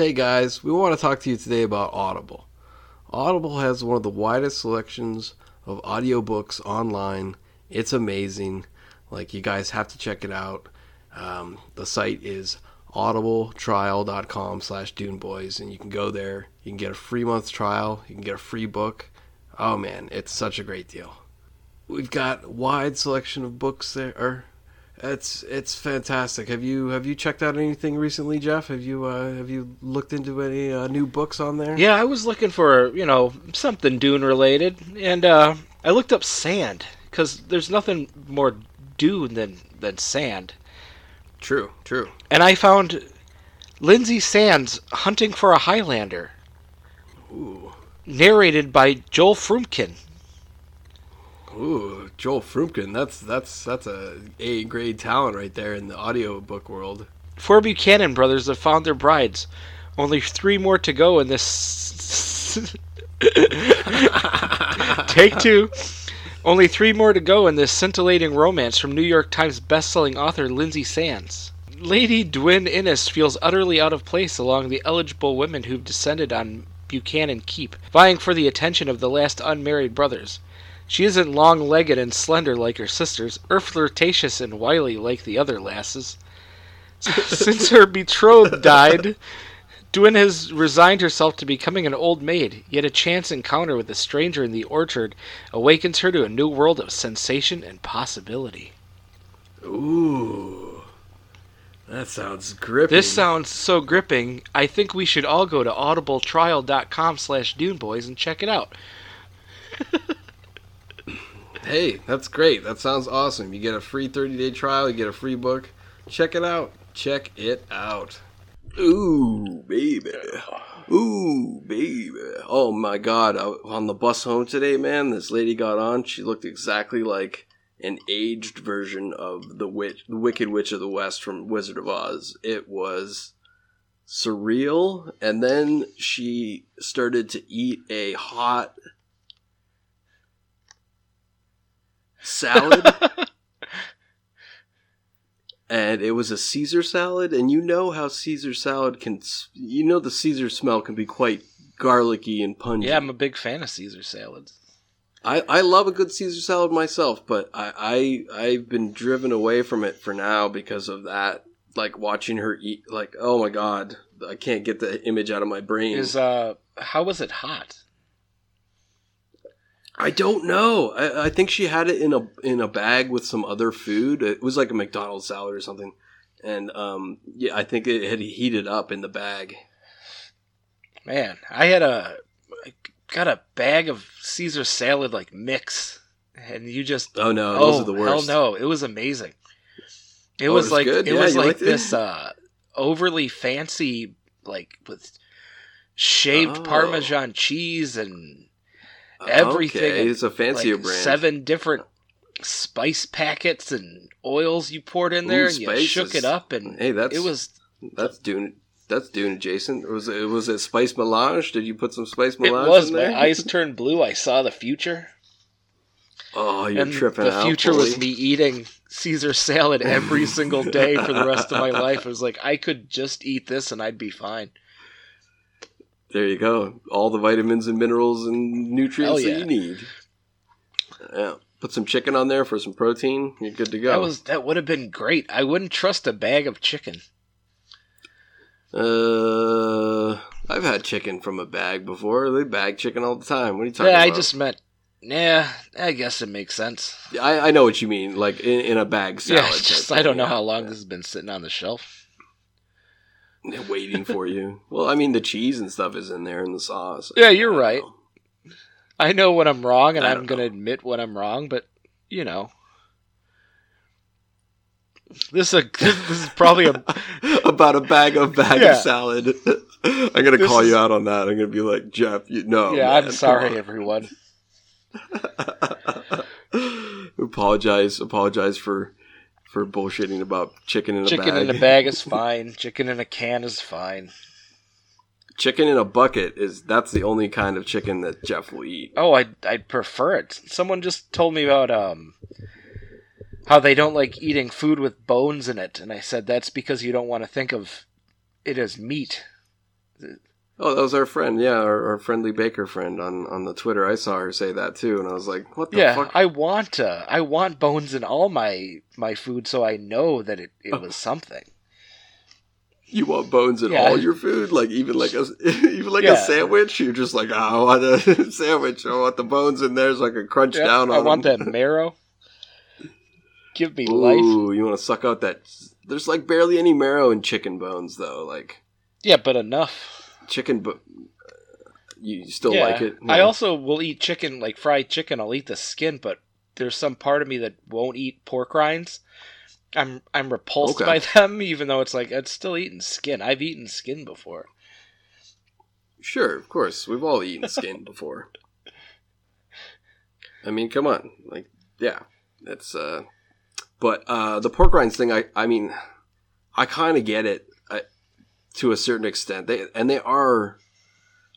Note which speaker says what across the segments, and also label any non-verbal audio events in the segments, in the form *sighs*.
Speaker 1: Hey guys, we want to talk to you today about Audible. Audible has one of the widest selections of audiobooks online. It's amazing. Like, you guys have to check it out. Um, the site is audibletrial.com slash duneboys, and you can go there. You can get a free month trial. You can get a free book. Oh man, it's such a great deal. We've got wide selection of books there. It's it's fantastic. Have you have you checked out anything recently, Jeff? Have you uh, have you looked into any uh, new books on there?
Speaker 2: Yeah, I was looking for you know something Dune related, and uh, I looked up sand because there's nothing more Dune than than sand,
Speaker 1: True, true.
Speaker 2: and I found Lynsay Sands hunting for a Highlander,
Speaker 1: Ooh,
Speaker 2: narrated by Joel Frumpkin.
Speaker 1: Ooh, Joel Frumpkin. That's that's that's a A grade talent right there in the audiobook world.
Speaker 2: Four Buchanan brothers have found their brides. Only three more to go in this. *laughs* Take two. Only three more to go in this scintillating romance from New York Times bestselling author Lynsay Sands. Lady Dwyn Innes feels utterly out of place along the eligible women who've descended on Buchanan Keep, vying for the attention of the last unmarried brothers. She isn't long legged and slender like her sisters, or flirtatious and wily like the other lasses. Since her betrothed died, Dwyn has resigned herself to becoming an old maid, yet a chance encounter with a stranger in the orchard awakens her to a new world of sensation and possibility.
Speaker 1: Ooh, that sounds gripping.
Speaker 2: This sounds so gripping, I think we should all go to audibletrial.com slash duneboys and check it out. *laughs*
Speaker 1: Hey, that's great. That sounds awesome. You get a free 30 day trial, you get a free book. Check it out. Check it out. Ooh, baby. Ooh, baby. Oh my god. I, on the bus home today, man, this lady got on. She looked exactly like an aged version of the witch, the Wicked Witch of the West from Wizard of Oz. It was surreal. And then she started to eat a hot salad. *laughs* and it was a Caesar salad. And you know how Caesar salad can, you know, the Caesar smell can be quite garlicky and pungent.
Speaker 2: Yeah, I'm a big fan of Caesar salads.
Speaker 1: I, I love a good Caesar salad myself, but I, I I've been driven away from it for now because of that. Like watching her eat, like oh my god, I can't get the image out of my brain.
Speaker 2: Is uh how was it hot?
Speaker 1: I don't know. I, I think she had it in a in a bag with some other food. It was like a McDonald's salad or something, and um, yeah, I think it had heated up in the bag.
Speaker 2: Man, I had a I got a bag of Caesar salad like mix, and you just
Speaker 1: Oh no, those
Speaker 2: oh
Speaker 1: are the worst.
Speaker 2: hell no, it was amazing. It
Speaker 1: Oh, it
Speaker 2: was
Speaker 1: was
Speaker 2: like it
Speaker 1: Yeah,
Speaker 2: was like this uh, overly fancy like with shaved
Speaker 1: Oh.
Speaker 2: Parmesan cheese and everything.
Speaker 1: Okay, it's a fancier
Speaker 2: like
Speaker 1: brand.
Speaker 2: Seven different spice packets and oils you poured in there,
Speaker 1: Ooh,
Speaker 2: and you shook it up, and
Speaker 1: Hey, that's
Speaker 2: it was
Speaker 1: that's doing that's doing adjacent. Was it was it spice melange? Did you put some spice
Speaker 2: it
Speaker 1: melange?
Speaker 2: was.
Speaker 1: in
Speaker 2: My eyes turned blue. I saw the future.
Speaker 1: Oh, you're
Speaker 2: and
Speaker 1: tripping
Speaker 2: the
Speaker 1: out.
Speaker 2: future was me eating Caesar salad every *laughs* single day for the rest of my life. It was like I could just eat this and I'd be fine.
Speaker 1: There you go. All the vitamins and minerals and nutrients
Speaker 2: yeah.
Speaker 1: that you need. Yeah. Put some chicken on there for some protein. You're good to go.
Speaker 2: That was that would have been great. I wouldn't trust a bag of chicken.
Speaker 1: Uh, I've had chicken from a bag before. They bag chicken all the time. What are you talking about?
Speaker 2: Yeah, I just meant. Yeah, I guess it makes sense.
Speaker 1: I, I know what you mean. Like in, in a bag *laughs* salad.
Speaker 2: yeah, just I don't know how long this has been sitting on the shelf.
Speaker 1: They're waiting for you. Well, I mean, the cheese and stuff is in there and the sauce.
Speaker 2: Yeah, you're
Speaker 1: I
Speaker 2: right.
Speaker 1: know.
Speaker 2: I know when I'm wrong, and I'm going to admit when I'm wrong, but you know, this is a *laughs* this is probably a *laughs*
Speaker 1: about a bag of bag
Speaker 2: Yeah.
Speaker 1: of salad. *laughs* I'm gonna call
Speaker 2: is-
Speaker 1: you out on that. I'm gonna be like Jeff. You no.
Speaker 2: yeah.
Speaker 1: man,
Speaker 2: I'm sorry, everyone.
Speaker 1: apologize. Apologize for for bullshitting about chicken in a
Speaker 2: Chicken
Speaker 1: bag.
Speaker 2: Chicken in a bag is *laughs* fine. Chicken in a can is fine.
Speaker 1: Chicken in a bucket is that's the only kind of chicken that Jeff will eat.
Speaker 2: Oh, I I prefer it. Someone just told me about um how they don't like eating food with bones in it, and I said that's because you don't want to think of it as meat.
Speaker 1: Oh, that was our friend. Yeah, our, our friendly baker friend on on the Twitter. I saw her say that too, and I was like, "What the
Speaker 2: yeah,
Speaker 1: fuck?"
Speaker 2: I want uh, I want bones in all my my food, so I know that it, it was *laughs* something.
Speaker 1: You want bones in
Speaker 2: Yeah.
Speaker 1: all your food, like even like a *laughs* even like a sandwich. You're just like, oh, I want a *laughs* sandwich. I want the bones in there so I can crunch
Speaker 2: Yeah,
Speaker 1: down on
Speaker 2: I want
Speaker 1: them.
Speaker 2: that marrow. Give me life.
Speaker 1: Ooh, you want to suck out that? There's like barely any marrow in chicken bones, though. Like
Speaker 2: Yeah, but enough.
Speaker 1: Chicken, but you still
Speaker 2: yeah.
Speaker 1: like it.
Speaker 2: I also will eat chicken, like fried chicken. I'll eat the skin, but there's some part of me that won't eat pork rinds. I'm I'm repulsed
Speaker 1: Okay.
Speaker 2: by *laughs* them, even though it's like it's still eating skin. I've eaten skin before.
Speaker 1: Sure, of course. We've all eaten skin *laughs* before. I mean, come on. Like, yeah. It's, uh, but, uh, the pork rinds thing, I, I mean, I kind of get it to a certain extent. They, and they are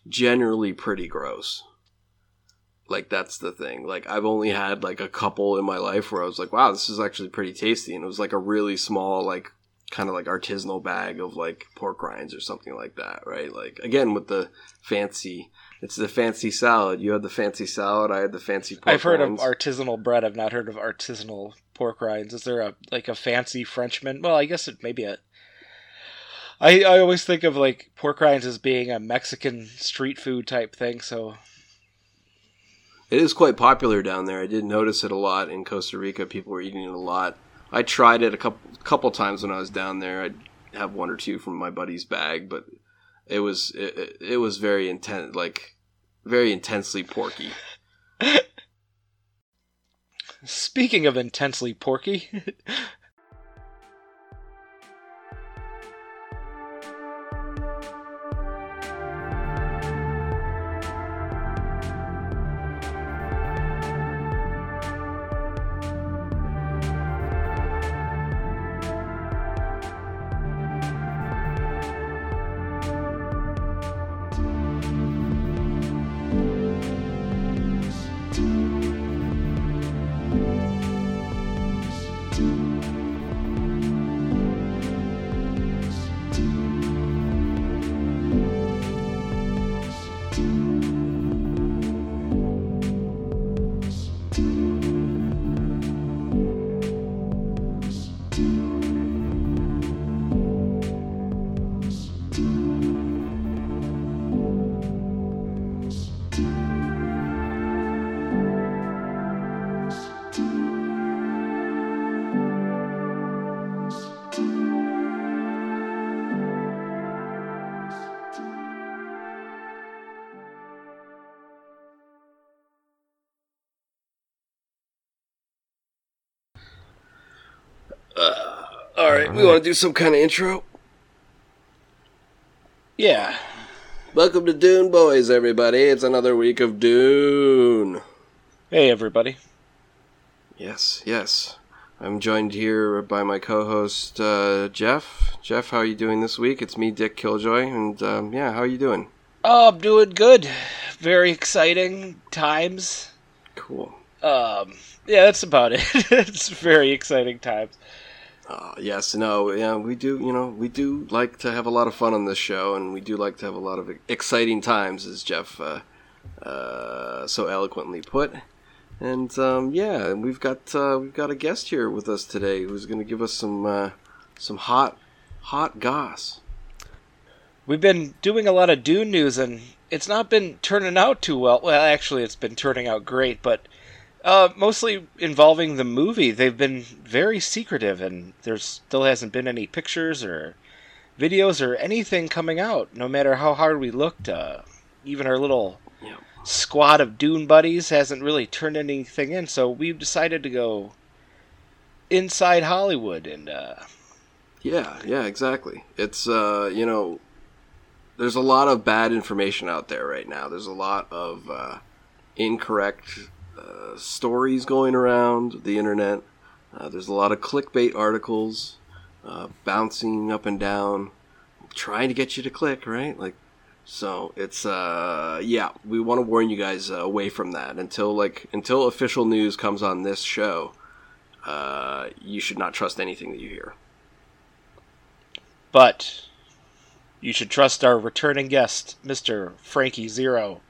Speaker 1: generally pretty gross. Like, that's the thing. Like, I've only had like a couple in my life where I was like, wow, this is actually pretty tasty. And it was like a really small, like, kind of like artisanal bag of like pork rinds or something like that, right? Like again with the fancy, it's the fancy salad. You had the fancy salad. I had the fancy. Pork
Speaker 2: I've heard
Speaker 1: rinds.
Speaker 2: of artisanal bread. I've not heard of artisanal pork rinds. Is there a like a fancy Frenchman? Well, I guess it may be a. I I always think of like pork rinds as being a Mexican street food type thing. So
Speaker 1: It is quite popular down there. I did notice it a lot in Costa Rica. People were eating it a lot. I tried it a couple couple times when I was down there. I'd have one or two from my buddy's bag, but it was it, it- it was very intense, like very intensely porky. *laughs*
Speaker 2: speaking of intensely porky, *laughs*
Speaker 1: we want to do some kind of intro.
Speaker 2: yeah,
Speaker 1: Welcome to Dune Boys, everybody. It's another week of Dune.
Speaker 2: hey everybody.
Speaker 1: Yes, yes. I'm joined here by my co-host uh, Jeff. Jeff, how are you doing this week? It's me, Dick Killjoy, and um, yeah, how are you doing?
Speaker 2: Oh, I'm doing good. Very exciting times.
Speaker 1: Cool.
Speaker 2: Um, yeah, that's about it. *laughs* it's very exciting times.
Speaker 1: Uh, yes, no, yeah, we do. You know, we do like to have a lot of fun on this show, and we do like to have a lot of exciting times, as Jeff uh, uh, so eloquently put. And um, yeah, we've got uh, we've got a guest here with us today who's going to give us some uh, some hot hot goss.
Speaker 2: We've been doing a lot of Dune news, and it's not been turning out too well. Well, actually, it's been turning out great, but uh, mostly involving the movie. They've been very secretive, and there still hasn't been any pictures or videos or anything coming out. No matter how hard we looked, uh, even our little
Speaker 1: Yeah.
Speaker 2: squad of Dune buddies hasn't really turned anything in. So we've decided to go inside Hollywood and. Uh,
Speaker 1: Yeah, yeah, exactly. It's uh, you know, there's a lot of bad information out there right now. There's a lot of uh, incorrect uh, stories going around the internet. Uh, there's a lot of clickbait articles uh, bouncing up and down, trying to get you to click, right? Like, so it's uh, yeah, we want to warn you guys uh, away from that until like until official news comes on this show. Uh, you should not trust anything that you hear.
Speaker 2: But You should trust our returning guest, Mr. Frankie Zero.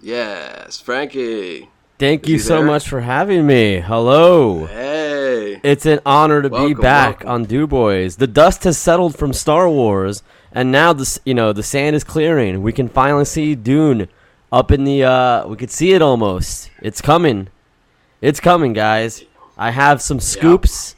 Speaker 1: Yes, Frankie.
Speaker 3: Thank you so much for having me. Hello.
Speaker 1: Hey.
Speaker 3: It's an honor to be back
Speaker 1: welcome.
Speaker 3: on Dune Boys. The dust has settled from Star Wars, and now the s- you know the sand is clearing. We can finally see Dune up in the. uh We could see it almost. It's coming. It's coming, guys. I have some scoops,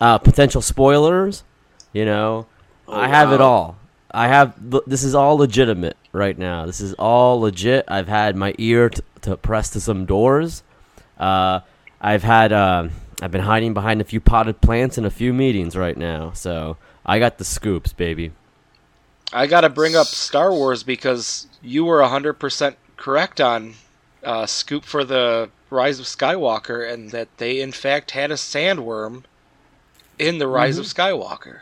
Speaker 3: uh, potential spoilers. You know,
Speaker 1: Oh,
Speaker 3: I have it all. I have. This is all legitimate right now. This is all legit. I've had my ear t- to press to some doors. Uh, I've had. Uh, I've been hiding behind a few potted plants in a few meetings right now. So I got the scoops, baby.
Speaker 2: I got to bring up Star Wars because you were 100% correct on uh, Scoop for the Rise of Skywalker and that they, in fact, had a sandworm in the Rise of Skywalker.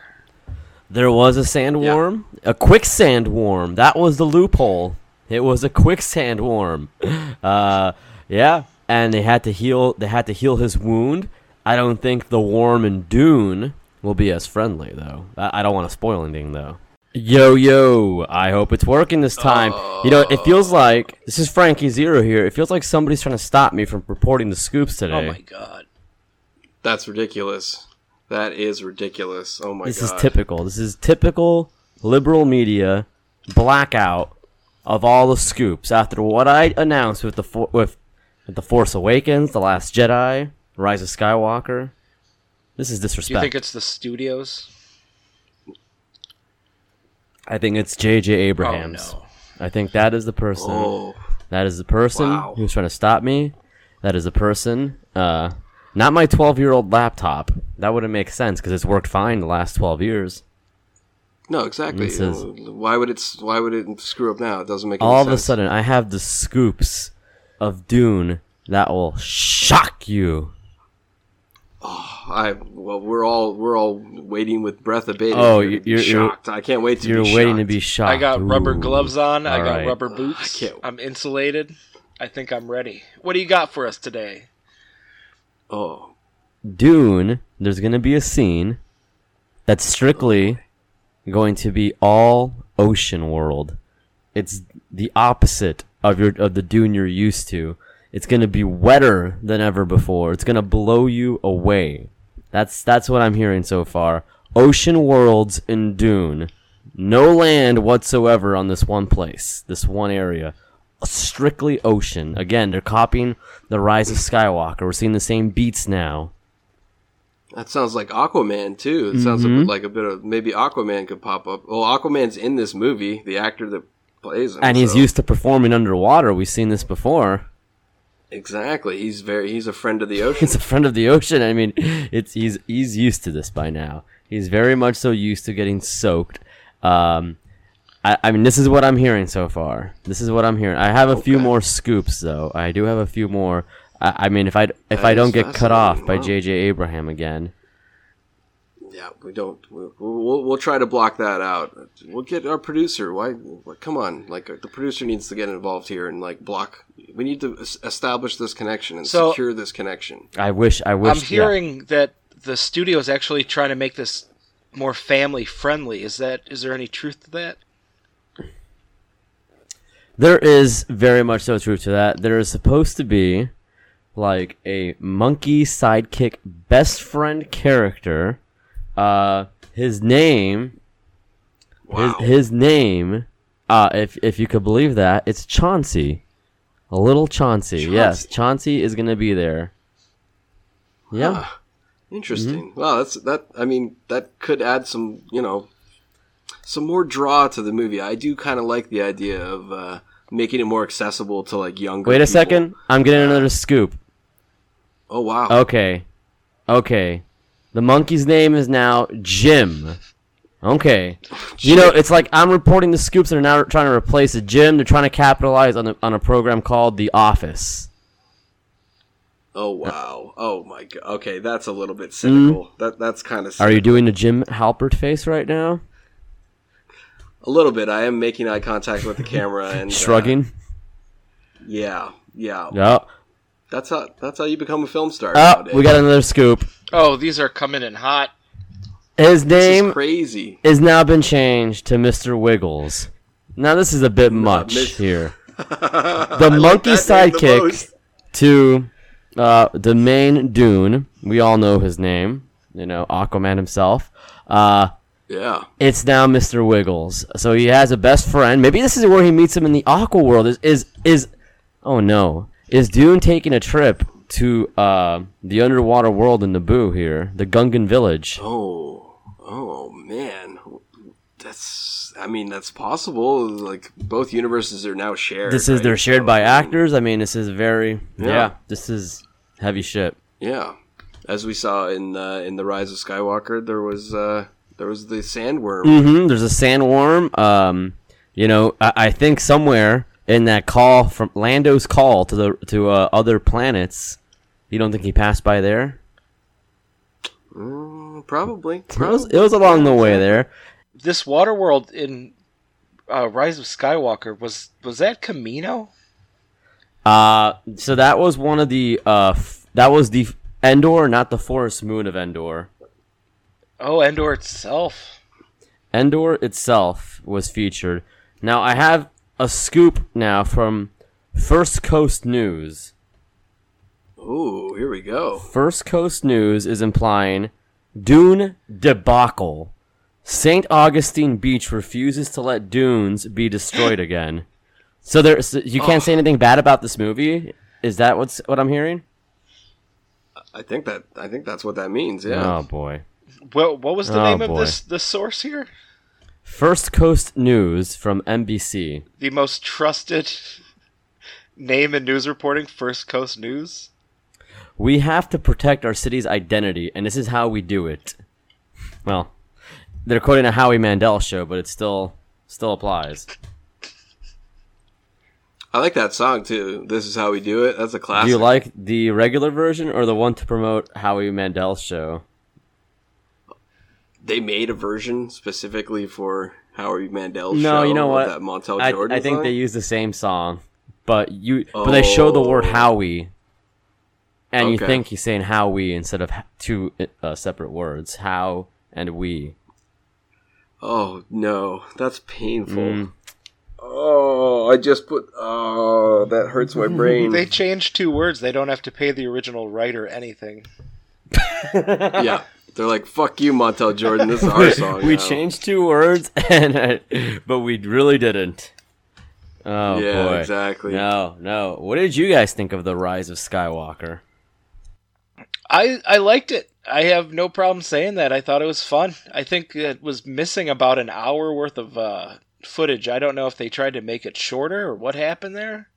Speaker 3: There was a sandworm, a quicksand worm. That was the loophole. It was a quicksand worm. *laughs* Uh, yeah, and they had to heal. They had to heal his wound. I don't think the worm in Dune will be as friendly though. I, I don't want to spoil anything though. Yo yo, I hope it's working this time. You know, it feels like this is Frankie Zero here. It feels like somebody's trying to stop me from reporting the scoops today.
Speaker 2: Oh my god.
Speaker 1: That's ridiculous. That is ridiculous. Oh my
Speaker 3: this
Speaker 1: god.
Speaker 3: This is typical. This is typical liberal media blackout of all the scoops after what I announced with the for- with, with the Force Awakens, the Last Jedi, Rise of Skywalker. This is
Speaker 2: Do you think it's the studios?
Speaker 3: I think it's J.J. Abrahams.
Speaker 2: Oh no.
Speaker 3: I think that is the person.
Speaker 1: Oh.
Speaker 3: That is the person
Speaker 1: Wow.
Speaker 3: who's trying to stop me. That is the person. Uh, not my 12 year old laptop. That wouldn't make sense because it's worked fine the last 12 years.
Speaker 1: No, exactly.
Speaker 3: This is-
Speaker 1: why would it? Why would it screw up now? It doesn't make any
Speaker 3: all
Speaker 1: sense.
Speaker 3: of a sudden I have the scoops of Dune that will shock you.
Speaker 1: Oh, I well, we're all we're all waiting with breath of bated.
Speaker 3: Oh,
Speaker 1: here to be
Speaker 3: you're- you're-
Speaker 1: shocked. I can't wait to
Speaker 3: You're
Speaker 1: be
Speaker 3: waiting to be shocked.
Speaker 2: I got rubber gloves on. I got
Speaker 3: right.
Speaker 2: rubber boots.
Speaker 1: can't-
Speaker 2: I'm insulated. I think I'm ready. What do you got for us today?
Speaker 1: Oh,
Speaker 3: Dune, there's going to be a scene that's strictly going to be all ocean world. It's the opposite of your of the Dune you're used to. It's going to be wetter than ever before. It's going to blow you away. That's that's what I'm hearing so far. Ocean worlds in Dune. No land whatsoever on this one place, this one area. Strictly ocean. Again, they're copying the Rise of Skywalker. We're seeing the same beats now.
Speaker 1: that sounds like Aquaman too. It sounds
Speaker 3: Mm-hmm.
Speaker 1: a bit like a bit of maybe Aquaman could pop up. Well, Aquaman's in this movie. The actor that plays him,
Speaker 3: and he's
Speaker 1: so-
Speaker 3: used to performing underwater. We've seen this before.
Speaker 1: exactly. He's very. He's a friend of the *laughs* ocean.
Speaker 3: He's a friend of the ocean. I mean, it's he's he's used to this by now. He's very much so used to getting soaked. Um, I, I mean, this is what I'm hearing so far. This is what I'm hearing. I have a few more scoops though. I do have a few more. I, I mean, if I if
Speaker 1: That
Speaker 3: I don't get cut off by
Speaker 1: fascinating. Wow.
Speaker 3: J.J. Abraham again,
Speaker 1: Yeah, we don't. We'll, we'll, we'll try to block that out. We'll get our producer. Why? What, come on, like the producer needs to get involved here and like block. We need to establish this connection and
Speaker 2: So-
Speaker 1: secure this connection.
Speaker 3: I wish I wish.
Speaker 2: I'm
Speaker 3: yeah.
Speaker 2: hearing that the studio is actually trying to make this more family friendly. Is that is there any truth to that?
Speaker 3: There is very much so truth to that. There is supposed to be like a monkey sidekick best friend character. Uh his name
Speaker 1: Wow.
Speaker 3: his, his name uh if if you could believe that, it's Chauncey. A little Chauncey. Yes,
Speaker 1: Chauncey.
Speaker 3: Chauncey is going to be there. Yeah.
Speaker 1: Huh. Interesting.
Speaker 3: Mm-hmm.
Speaker 1: Wow, that's that. I mean, that could add some, you know, some more draw to the movie. I do kind of like the idea of uh, making it more accessible to like younger.
Speaker 3: Wait a
Speaker 1: people.
Speaker 3: second. I'm getting another scoop.
Speaker 1: Oh wow.
Speaker 3: Okay. Okay. The monkey's name is now Jim. Okay. You know, it's like I'm reporting the scoops that are now trying to replace a Jim. They're trying to capitalize on a, on a program called The Office.
Speaker 1: Oh wow. Oh my god. Okay, that's a little bit cynical. That that's kind of.
Speaker 3: Are you doing the Jim Halpert face right now?
Speaker 1: A little bit. I am making eye contact with the camera *laughs* and uh,
Speaker 3: Shrugging?
Speaker 1: yeah, yeah.
Speaker 3: Yeah.
Speaker 1: That's how that's how you become a film star.
Speaker 3: Oh, we got another scoop.
Speaker 2: Oh, these are coming in hot.
Speaker 3: His
Speaker 1: This is
Speaker 3: name
Speaker 1: crazy.
Speaker 3: has now been changed to Mr. Wiggles. Now this is a bit much
Speaker 1: Miss- *laughs*
Speaker 3: here.
Speaker 1: the
Speaker 3: The monkey sidekick to uh, the main Dune. We all know his name. You know, Aquaman himself. Uh,
Speaker 1: Yeah.
Speaker 3: it's now Mr. Wiggles. So he has a best friend. Maybe this is where he meets him in the Aqua world. Is is is? Oh no! Is Dune taking a trip to uh, the underwater world in Naboo here, the Gungan village?
Speaker 1: Oh. Oh man. That's. I mean, that's possible. Like both universes are now shared.
Speaker 3: This is
Speaker 1: right?
Speaker 3: they're shared by actors. I mean, this is very yeah.
Speaker 1: Yeah.
Speaker 3: This is heavy shit.
Speaker 1: Yeah. As we saw in uh, in the Rise of Skywalker, there was uh, there was the sandworm.
Speaker 3: hmm There's a sandworm. Um, you know, I, I think somewhere in that call from Lando's call to the to uh, other planets, you don't think he passed by there?
Speaker 1: Mm, probably. *laughs*
Speaker 3: It was, it was along the way there.
Speaker 2: This water world in uh, Rise of Skywalker was was that Kamino?
Speaker 3: Uh, so that was one of the uh, f- that was the Endor, not the forest moon of Endor.
Speaker 2: Oh, Endor itself.
Speaker 3: Endor itself was featured. Now I have a scoop now from First Coast News.
Speaker 1: Ooh, here we go.
Speaker 3: First Coast News is implying Dune debacle. St. Augustine Beach refuses to let dunes be destroyed *laughs* again. So there, so you can't say oh. anything bad about this movie. Is that what's what I'm hearing?
Speaker 1: I think that I think that's what that means. Yeah.
Speaker 3: Oh boy.
Speaker 2: Well, what was the
Speaker 3: Oh,
Speaker 2: name of this the source here?
Speaker 3: First Coast News from NBC.
Speaker 2: The most trusted *laughs* name in news reporting, First Coast News.
Speaker 3: We have to protect our city's identity, and this is how we do it. Well, they're quoting a Howie Mandel show, but it still still applies.
Speaker 1: I like that song too. This is how we do it. That's a classic.
Speaker 3: Do you like the regular version or the one to promote Howie Mandel's show?
Speaker 1: They made a version specifically for Howie Mandel's
Speaker 3: No,
Speaker 1: show.
Speaker 3: you know what?
Speaker 1: That Montell
Speaker 3: I,
Speaker 1: Jordan.
Speaker 3: I think
Speaker 1: song?
Speaker 3: they use the same song, but you but they show the word
Speaker 1: Oh.
Speaker 3: Howie, and you think he's saying Howie instead of two uh, separate words, how and we.
Speaker 1: Oh no, that's painful.
Speaker 3: Mm.
Speaker 1: Oh, I just put. Oh, that hurts my brain.
Speaker 2: They changed two words. They don't have to pay the original writer anything. *laughs*
Speaker 1: yeah, they're like, "Fuck you, Montell Jordan. This is our *laughs* song."
Speaker 3: we
Speaker 1: now."
Speaker 3: changed two words, *laughs* and but we really didn't. Oh
Speaker 1: yeah,
Speaker 3: boy!
Speaker 1: exactly.
Speaker 3: No, no. What did you guys think of the rise of Skywalker?
Speaker 2: I I liked it. I have no problem saying that. I thought it was fun. I think it was missing about an hour worth of uh, footage. I don't know if they tried to make it shorter or what happened there.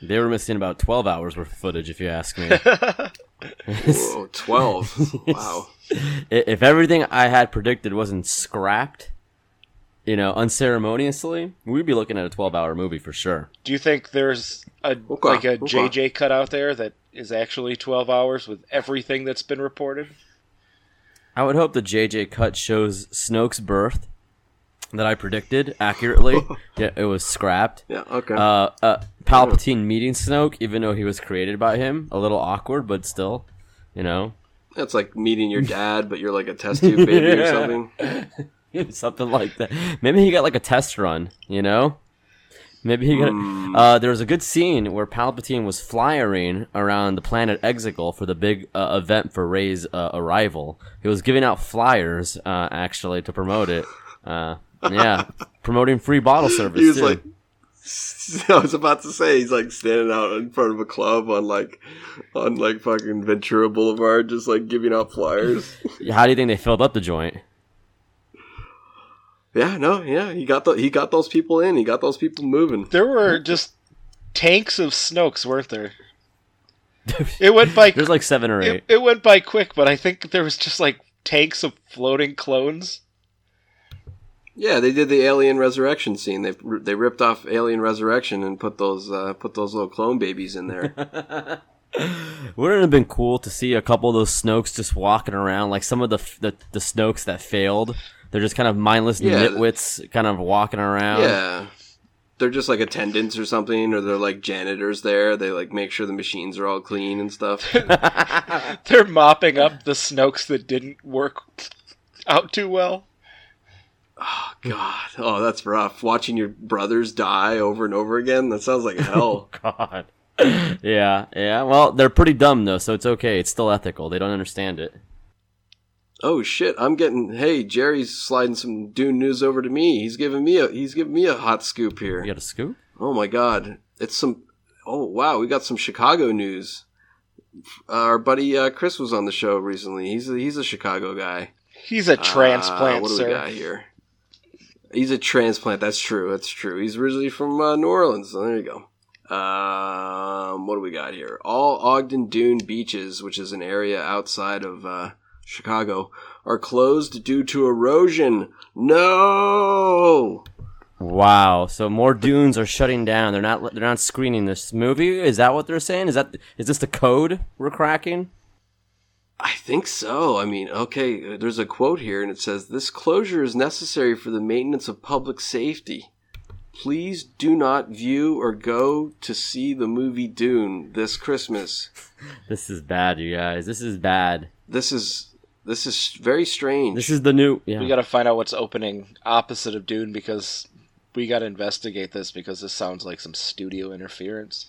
Speaker 3: They were missing about twelve hours worth of footage, if you ask me. *laughs*
Speaker 1: Whoa, *laughs* twelve. wow.
Speaker 3: If everything I had predicted wasn't scrapped, you know, unceremoniously, we'd be looking at a 12 hour movie for sure.
Speaker 2: Do you think there's a
Speaker 1: Okay,
Speaker 2: like a
Speaker 1: okay.
Speaker 2: JJ cut out there that is actually 12 hours with everything that's been reported?
Speaker 3: I would hope the JJ cut shows Snoke's birth that I predicted accurately. *laughs* yeah, it was scrapped.
Speaker 1: Yeah. Okay.
Speaker 3: Uh, uh, Palpatine meeting Snoke, even though he was created by him, a little awkward, but still, you know,
Speaker 1: That's like meeting your dad, but you're like a test tube baby or *laughs* something. *laughs*
Speaker 3: something like that. Maybe he got like a test run, you know. Maybe he got.
Speaker 1: Hmm.
Speaker 3: Uh, there was a good scene where Palpatine was flying around the planet Exegol for the big uh, event for Rey's uh, arrival. He was giving out flyers, uh, actually, to promote it. Yeah, promoting free bottle *laughs* service.
Speaker 1: He was
Speaker 3: too.
Speaker 1: like, *laughs* I was about to say he's like standing out in front of a club on like, on like fucking Ventura Boulevard, just like giving out flyers. *laughs*
Speaker 3: How do you think they filled up the joint?
Speaker 1: yeah, no, yeah, he got the he got those people in. He got those people moving.
Speaker 2: There were just tanks of Snokes, weren't there? It went by
Speaker 3: There's like seven or
Speaker 2: it,
Speaker 3: eight.
Speaker 2: it went by quick, but I think there was just like tanks of floating clones.
Speaker 1: Yeah, they did the Alien Resurrection scene. They they ripped off Alien Resurrection and put those uh, put those little clone babies in there. *laughs*
Speaker 3: Wouldn't it have been cool to see a couple of those Snokes just walking around, like some of the the, the Snokes that failed? They're just kind of mindless
Speaker 1: Yeah.
Speaker 3: nitwits, kind of walking around.
Speaker 1: yeah, they're just like attendants or something, or they're like janitors there. They like make sure the machines are all clean and stuff. *laughs*
Speaker 2: They're mopping up the Snokes that didn't work out too well.
Speaker 1: God, oh, that's rough. Watching your brothers die over and over again. That sounds like *laughs* hell.
Speaker 3: God. yeah, yeah. Well, they're pretty dumb though, so it's okay. It's still ethical. They don't understand it.
Speaker 1: oh shit, I'm getting. Hey, Jerry's sliding some Dune news over to me. He's giving me a. He's giving me a hot scoop here.
Speaker 3: You got a scoop?
Speaker 1: Oh my god, it's some. Oh wow, we got some Chicago news. Our buddy uh, Chris was on the show recently. He's a, he's a Chicago guy.
Speaker 2: He's a
Speaker 1: Uh,
Speaker 2: transplant,
Speaker 1: what do
Speaker 2: sir.
Speaker 1: we got here? He's a transplant. That's true. That's true. He's originally from uh, New Orleans. So there you go. Um, what do we got here? All Ogden Dune beaches, which is an area outside of uh, Chicago, are closed due to erosion. No.
Speaker 3: Wow. So more dunes are shutting down. They're not. They're not screening this movie. Is that what they're saying? Is that? Is this the code we're cracking?
Speaker 1: I think so. I mean, okay, uh, there's a quote here, and it says, This closure is necessary for the maintenance of public safety. Please do not view or go to see the movie Dune this Christmas. *laughs*
Speaker 3: This is bad, you guys. This is bad.
Speaker 1: This is this is very strange.
Speaker 3: This is the new. Yeah.
Speaker 2: We got to find out what's opening opposite of Dune because we got to investigate this because this sounds like some studio interference.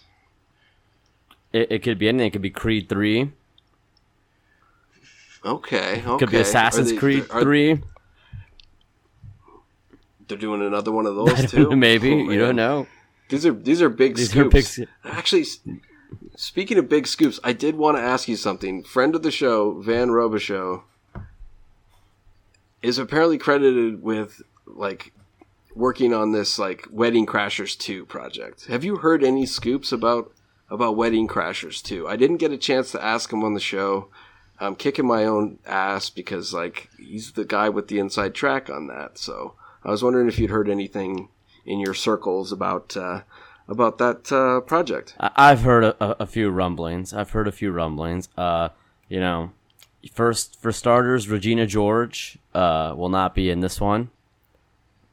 Speaker 3: it, it could be anything. It could be Creed three.
Speaker 1: Okay. Okay.
Speaker 3: Could be Assassin's
Speaker 1: they-
Speaker 3: Creed
Speaker 1: are-
Speaker 3: three.
Speaker 1: They're doing another one of *laughs* those too.
Speaker 3: Maybe
Speaker 1: Oh,
Speaker 3: you don't know.
Speaker 1: These are these are big
Speaker 3: These are
Speaker 1: scoops.
Speaker 3: big
Speaker 1: Actually, speaking of big scoops, I did want to ask you something. Friend of the show, Van Robichaux, is apparently credited with like working on this like Wedding Crashers 2 project. Have you heard any scoops about about Wedding Crashers 2? I didn't get a chance to ask him on the show. I'm kicking my own ass because like he's the guy with the inside track on that. So I was wondering if you'd heard anything in your circles about uh, about that uh, project.
Speaker 3: I've heard a, a, few rumblings. I've heard a few rumblings. Uh, you know, first for starters, Regina George uh, will not be in this one.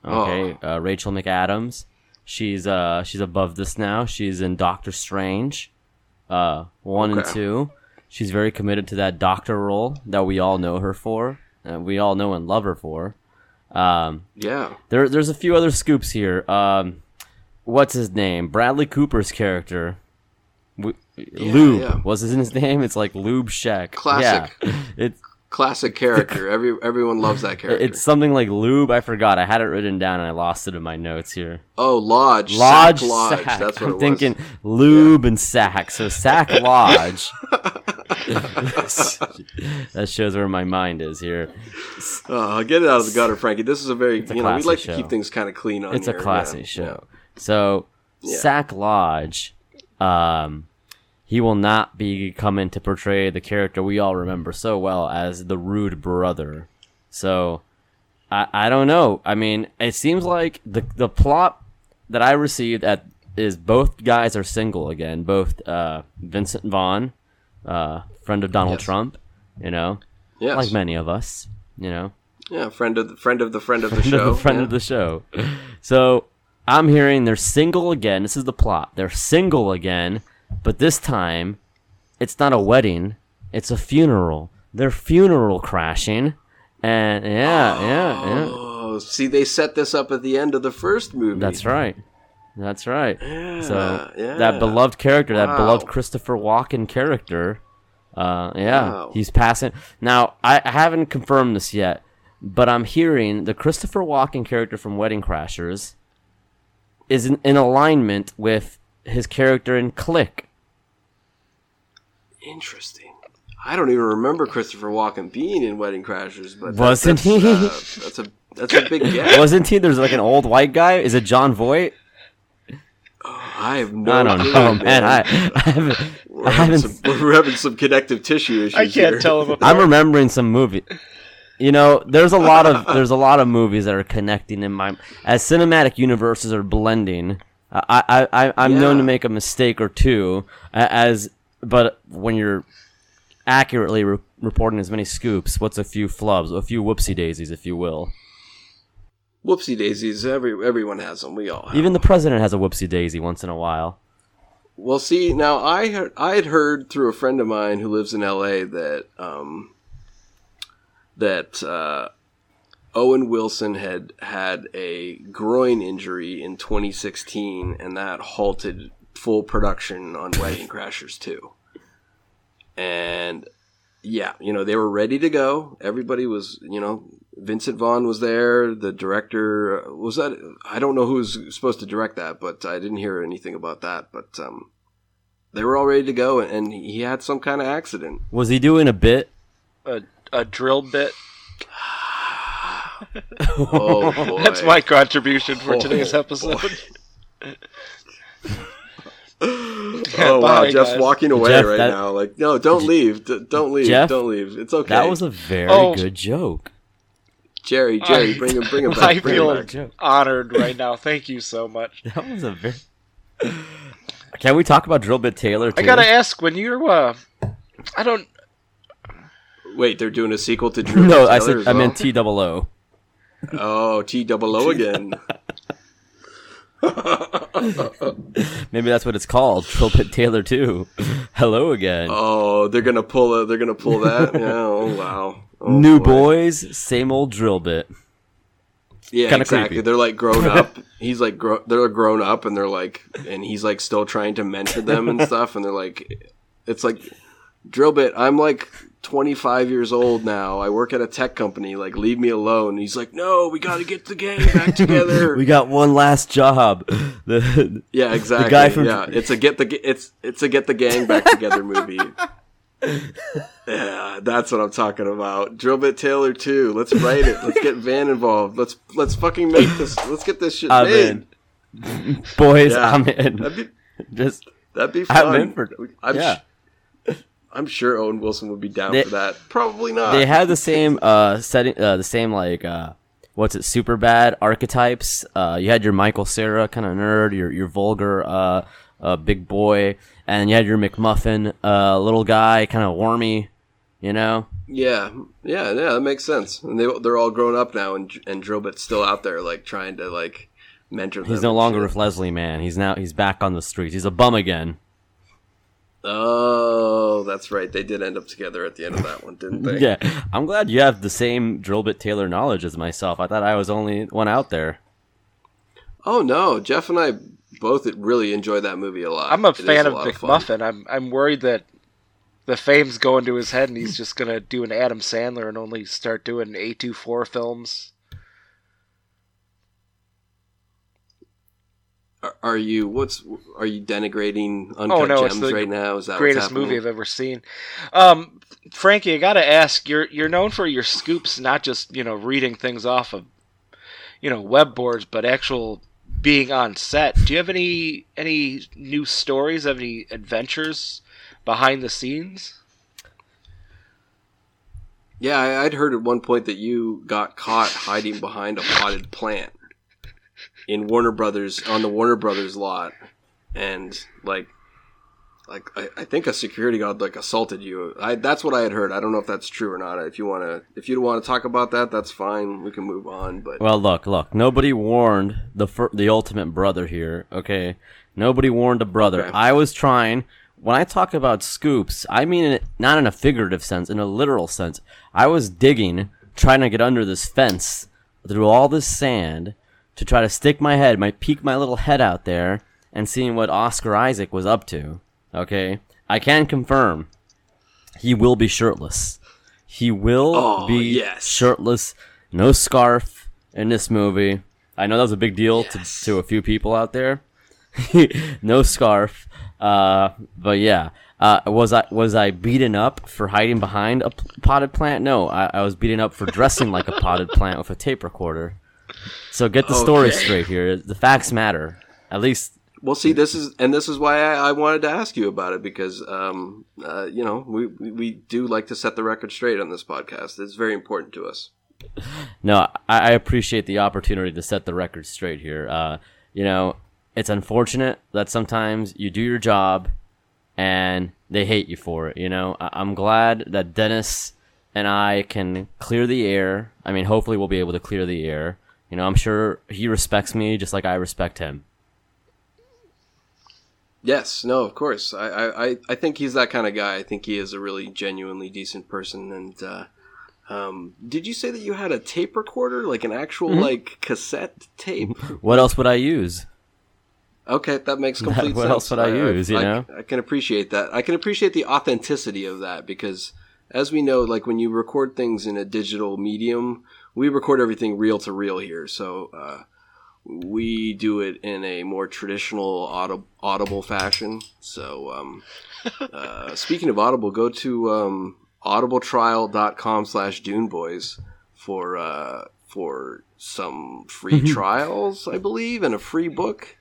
Speaker 3: Okay, uh, Rachel McAdams, she's uh she's above this now. She's in Doctor Strange, uh one and two. She's very committed to that doctor role that we all know her for, and we all know and love her for. Um,
Speaker 1: Yeah.
Speaker 3: there, there's a few other scoops here. Um, what's his name? Bradley Cooper's character, w- Lube.
Speaker 1: yeah.
Speaker 3: Was his name? *laughs* It's like Lube Sheck.
Speaker 1: Classic.
Speaker 3: Yeah. *laughs* It's
Speaker 1: Classic *laughs* character. Every everyone loves that character.
Speaker 3: it's something like Lube. I forgot. I had it written down and I lost it in my notes here.
Speaker 1: oh Lodge.
Speaker 3: Lodge,
Speaker 1: Sack Lodge.
Speaker 3: Sack.
Speaker 1: That's what
Speaker 3: I'm thinking. Lube and Sack. So Sack Lodge. *laughs* that shows where my mind is here.
Speaker 1: Uh, get it out of the gutter, Frankie. This is a very
Speaker 3: a
Speaker 1: you know we like to keep things kind of clean on
Speaker 3: it's a
Speaker 1: here,
Speaker 3: classy
Speaker 1: yeah,
Speaker 3: show. So
Speaker 1: Yeah.
Speaker 3: Sack Lodge, um, he will not be coming to portray the character we all remember so well as the rude brother. So I I don't know. I mean, it seems like the the plot that I received at is both guys are single again. Both uh, Vincent Vaughn, uh, friend of Donald
Speaker 1: Yes.
Speaker 3: Trump, you know,
Speaker 1: Yes.
Speaker 3: like many of us, you know
Speaker 1: yeah. Friend of the friend of the friend of the
Speaker 3: friend
Speaker 1: show.
Speaker 3: of the friend
Speaker 1: yeah.
Speaker 3: of the show. So I'm hearing they're single again. This is the plot. They're single again, but this time it's not a wedding. It's a funeral. They're funeral crashing, and yeah, yeah, yeah.
Speaker 1: Oh, see, they set this up at the end of the first movie.
Speaker 3: That's right. That's right.
Speaker 1: Yeah,
Speaker 3: so
Speaker 1: yeah.
Speaker 3: that beloved character, that
Speaker 1: Wow.
Speaker 3: beloved Christopher Walken character, uh, yeah,
Speaker 1: Wow.
Speaker 3: he's passing. Now I, I haven't confirmed this yet, but I'm hearing the Christopher Walken character from Wedding Crashers is in, in alignment with his character in Click.
Speaker 1: Interesting. I don't even remember Christopher Walken being in Wedding Crashers, but that-
Speaker 3: Wasn't
Speaker 1: that's,
Speaker 3: he?
Speaker 1: Uh, that's a that's a big *laughs* guess.
Speaker 3: Wasn't he? There's like an old white guy. Is it Jon Voight?
Speaker 1: I have no
Speaker 3: I don't
Speaker 1: clue,
Speaker 3: know, man. I, I haven't.
Speaker 1: we're,
Speaker 3: I
Speaker 1: having
Speaker 3: haven't
Speaker 1: some, we're having some connective tissue issues.
Speaker 2: I can't
Speaker 1: here.
Speaker 2: tell him apart. *laughs*
Speaker 3: I'm remembering some movie. You know, there's a lot of there's a lot of movies that are connecting in my as cinematic universes are blending. I I, I I'm known to make a mistake or two as, but when you're accurately re- reporting as many scoops, what's a few flubs, a few whoopsie daisies, if you will.
Speaker 1: Whoopsie daisies. Every everyone has them. We all have.
Speaker 3: Even the president has a whoopsie daisy once in a while.
Speaker 1: Well, see, now I heard, I had heard through a friend of mine who lives in L.A. that um, that uh, Owen Wilson had had a groin injury in 2016, and that halted full production on Wedding Crashers 2. And yeah, you know, they were ready to go. Everybody was, you know, Vincent Vaughn was there. The director was that. I don't know who was supposed to direct that, but I didn't hear anything about that. But um, they were all ready to go, and he had some kind of accident.
Speaker 3: Was he doing a bit?
Speaker 2: A, a drill bit. *sighs*
Speaker 1: Oh *laughs* boy,
Speaker 2: That's my contribution for today's
Speaker 1: Oh,
Speaker 2: episode. *laughs*
Speaker 1: Oh wow,
Speaker 2: Bye,
Speaker 1: Jeff's walking away
Speaker 3: Jeff,
Speaker 1: right
Speaker 3: that-
Speaker 1: now. Like, no, don't leave. D- don't leave.
Speaker 3: Jeff,
Speaker 1: don't leave. It's okay.
Speaker 3: That was a very
Speaker 2: Oh.
Speaker 3: good joke.
Speaker 1: Jerry. *laughs* Jerry,
Speaker 2: I-
Speaker 1: bring him. Bring him back.
Speaker 2: I
Speaker 1: bring him
Speaker 2: feel
Speaker 1: back.
Speaker 3: Joke.
Speaker 2: honored right now. Thank you so much. *laughs*
Speaker 3: That was a very. Can we talk about Drill Bit Taylor? Too?
Speaker 2: I gotta ask when you're uh, I don't.
Speaker 1: Wait, they're doing a sequel to Drew. *laughs*
Speaker 3: No, I said
Speaker 1: as
Speaker 3: I meant T double O.
Speaker 1: Oh, T double O again.
Speaker 3: Maybe that's what it's called. Drill Bit Taylor too. Hello again.
Speaker 1: Oh, they're gonna pull. A, they're gonna pull that. Yeah. Oh wow. Oh,
Speaker 3: New
Speaker 1: boy.
Speaker 3: boys, same old drill bit.
Speaker 1: Yeah,
Speaker 3: Kinda
Speaker 1: exactly.
Speaker 3: creepy.
Speaker 1: They're like grown up. *laughs* He's like gro- they're grown up, and they're like, and he's like still trying to mentor them and *laughs* stuff. And they're like, it's like drill bit. I'm like 25 years old now. I work at a tech company. Like, leave me alone. And he's like, no, we got to get the gang back *laughs* together.
Speaker 3: We got one last job. The
Speaker 1: yeah, exactly.
Speaker 3: The guy from-
Speaker 1: yeah, it's a get the it's it's a get the gang back together movie. Yeah, that's what I'm talking about. Drill bit Taylor too. Let's write it. Let's get *laughs* Van involved. Let's let's fucking make this. Let's get this shit
Speaker 3: I'm
Speaker 1: made.
Speaker 3: in. boys,
Speaker 1: Yeah.
Speaker 3: I'm in.
Speaker 1: That'd be
Speaker 3: Just
Speaker 1: that'd be fun.
Speaker 3: I'm in for-
Speaker 1: I'm
Speaker 3: yeah.
Speaker 1: sh- I'm sure Owen Wilson would be down
Speaker 3: They-
Speaker 1: for that. Probably not.
Speaker 3: they had the same uh setting, uh, the same like uh what's it, Superbad archetypes. Uh, you had your Michael Cera kind of nerd, your your vulgar uh, uh big boy, and you had your McMuffin uh little guy, kind of wormy, you know.
Speaker 1: yeah, yeah, yeah. That makes sense. And they they're all grown up now, and and Drillbit's still out there, like trying to like mentor them.
Speaker 3: He's no longer with Leslie Mann. He's now he's back on the streets. He's a bum again.
Speaker 1: Oh, that's right. They did end up together at the end of that one, didn't they? *laughs*
Speaker 3: Yeah, I'm glad you have the same Drillbit Taylor knowledge as myself. I thought I was only one out there.
Speaker 1: Oh no, Jeff and I both really enjoyed that movie a lot.
Speaker 2: I'm a
Speaker 1: It
Speaker 2: fan of
Speaker 1: lot fun.
Speaker 2: McMuffin. I'm I'm worried that the fame's going to his head and he's just gonna do an Adam Sandler and only start doing A24 films.
Speaker 1: Are, are you what's are you denigrating Uncut
Speaker 2: Oh, no, it's
Speaker 1: Gems
Speaker 2: the
Speaker 1: right now? Is that
Speaker 2: Greatest movie I've ever seen. Um, Frankie, I gotta ask. You're you're known for your scoops, not just you know reading things off of you know web boards, but actual being on set. Do you have any any new stories? Have any adventures behind the scenes?
Speaker 1: Yeah, I'd heard at one point that you got caught hiding behind a potted plant in Warner Brothers on the Warner Brothers lot, and like, like I, I think a security guard like assaulted you. I, that's what I had heard. I don't know if that's true or not. If you want to, if you want to talk about that, that's fine. We can move on. But
Speaker 3: Well, look, look. Nobody warned the fir- the ultimate brother here. Okay, nobody warned a brother.
Speaker 1: Okay.
Speaker 3: I was trying. When I talk about scoops, I mean it not in a figurative sense, in a literal sense. I was digging, trying to get under this fence through all this sand to try to stick my head, my peek my little head out there, and seeing what Oscar Isaac was up to. Okay, I can confirm he will be shirtless. He will
Speaker 1: Oh,
Speaker 3: be
Speaker 1: yes.
Speaker 3: shirtless, no scarf in this movie. I know that was a big deal
Speaker 1: Yes.
Speaker 3: to, to a few people out there. *laughs* no scarf, uh, but yeah. Uh, was I was I beaten up for hiding behind a p- potted plant? No, I, I was beaten up for dressing like a potted plant with a tape recorder. So get the story straight here. The facts matter. At least
Speaker 1: Well, see, this is and this is why I, I wanted to ask you about it because, um, uh, you know, we we do like to set the record straight on this podcast. It's very important to us.
Speaker 3: No, I, I appreciate the opportunity to set the record straight here. Uh, you know, it's unfortunate that sometimes you do your job and they hate you for it. You know, I, I'm glad that Denis and I can clear the air. I mean, hopefully, we'll be able to clear the air. You know, I'm sure he respects me just like I respect him.
Speaker 1: Yes, no, of course. I, I, I- I think he's that kind of guy. I think he is a really genuinely decent person, and uh, Um, did you say that you had a tape recorder, like an actual
Speaker 3: Mm-hmm.
Speaker 1: like cassette tape? *laughs*
Speaker 3: What else would I use?
Speaker 1: Okay, that makes *laughs* complete
Speaker 3: What
Speaker 1: sense.
Speaker 3: What else would I use, you
Speaker 1: I,
Speaker 3: know?
Speaker 1: I can appreciate that. I can appreciate the authenticity of that because, as we know, like when you record things in a digital medium, we record everything reel to reel here. So uh, we do it in a more traditional audi- audible fashion. So, um, *laughs* uh, speaking of audible, go to um, audibletrial.com slash duneboys for uh, for some free *laughs* trials, I believe, and a free book.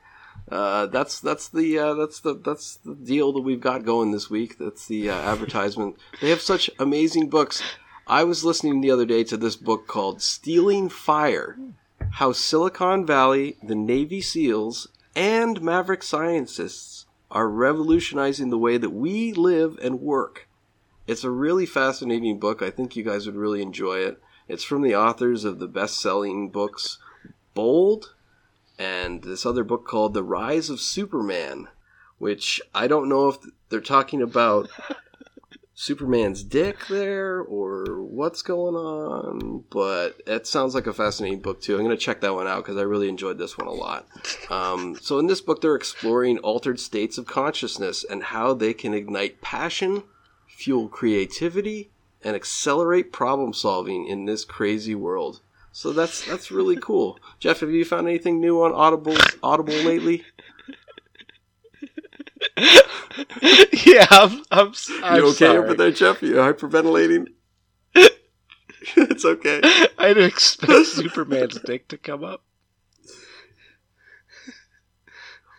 Speaker 1: Uh, that's that's the uh, that's the that's the deal that we've got going this week. That's the uh, *laughs* advertisement. They have such amazing books. I was listening the other day to this book called "Stealing Fire: How Silicon Valley, the Navy SEALs, and Maverick scientists are revolutionizing the way that we live and work." It's a really fascinating book. I think you guys would really enjoy it. It's from the authors of the best-selling books Bold and this other book called The Rise of Superman, which I don't know if they're talking about *laughs* Superman's dick there or what's going on, but it sounds like a fascinating book too. I'm going to check that one out because I really enjoyed this one a lot. Um, so, in this book, they're exploring altered states of consciousness and how they can ignite passion, fuel creativity, and accelerate problem solving in this crazy world. So that's that's really cool. Jeff, have you found anything new on Audible Audible lately? *laughs*
Speaker 2: yeah, I'm, I'm, s- I'm
Speaker 1: you okay
Speaker 2: sorry.
Speaker 1: over there, Jeff? You hyperventilating? *laughs* *laughs* it's okay.
Speaker 2: I didn't expect Superman's dick to come up.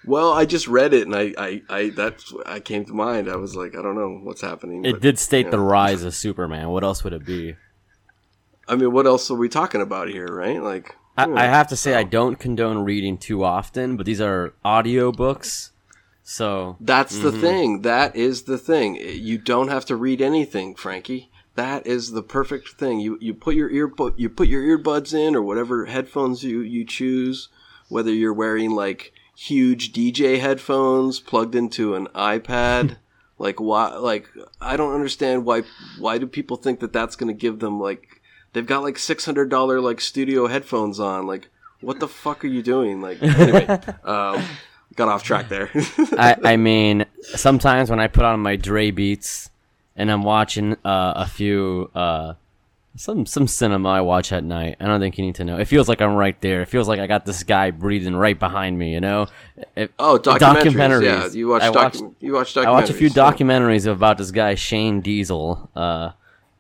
Speaker 1: Well, I just read it and I, I, I that's I came to mind. I was like, I don't know what's happening.
Speaker 3: It
Speaker 1: but,
Speaker 3: did state
Speaker 1: yeah.
Speaker 3: the rise of Superman. What else would it be?
Speaker 1: I mean, what else are we talking about here, right? Like,
Speaker 3: I. I have to say I oh. don't condone reading too often, but these are audio books, so
Speaker 1: That's the
Speaker 3: Mm-hmm.
Speaker 1: thing. That is the thing. You don't have to read anything, Frankie. That is the perfect thing. You you put your ear you put your earbuds in or whatever headphones you you choose, whether you're wearing like huge DJ headphones plugged into an iPad. *laughs* like why? Like I don't understand why. Why do people think that that's going to give them like they've got like six hundred dollar like studio headphones on? Like what the fuck are you doing? Like anyway, *laughs* um, got off track there. *laughs*
Speaker 3: I, I mean, sometimes when I put on my Dre beats and I'm watching uh, a few uh, some some cinema I watch at night, I don't think you need to know. It feels like I'm right there. It feels like I got this guy breathing right behind me. You know? It-
Speaker 1: Oh, documentaries. Yeah, you watch
Speaker 3: I
Speaker 1: docu-
Speaker 3: watched,
Speaker 1: you watch documentaries.
Speaker 3: I watch a few documentaries about this guy Shane Diesel. Uh,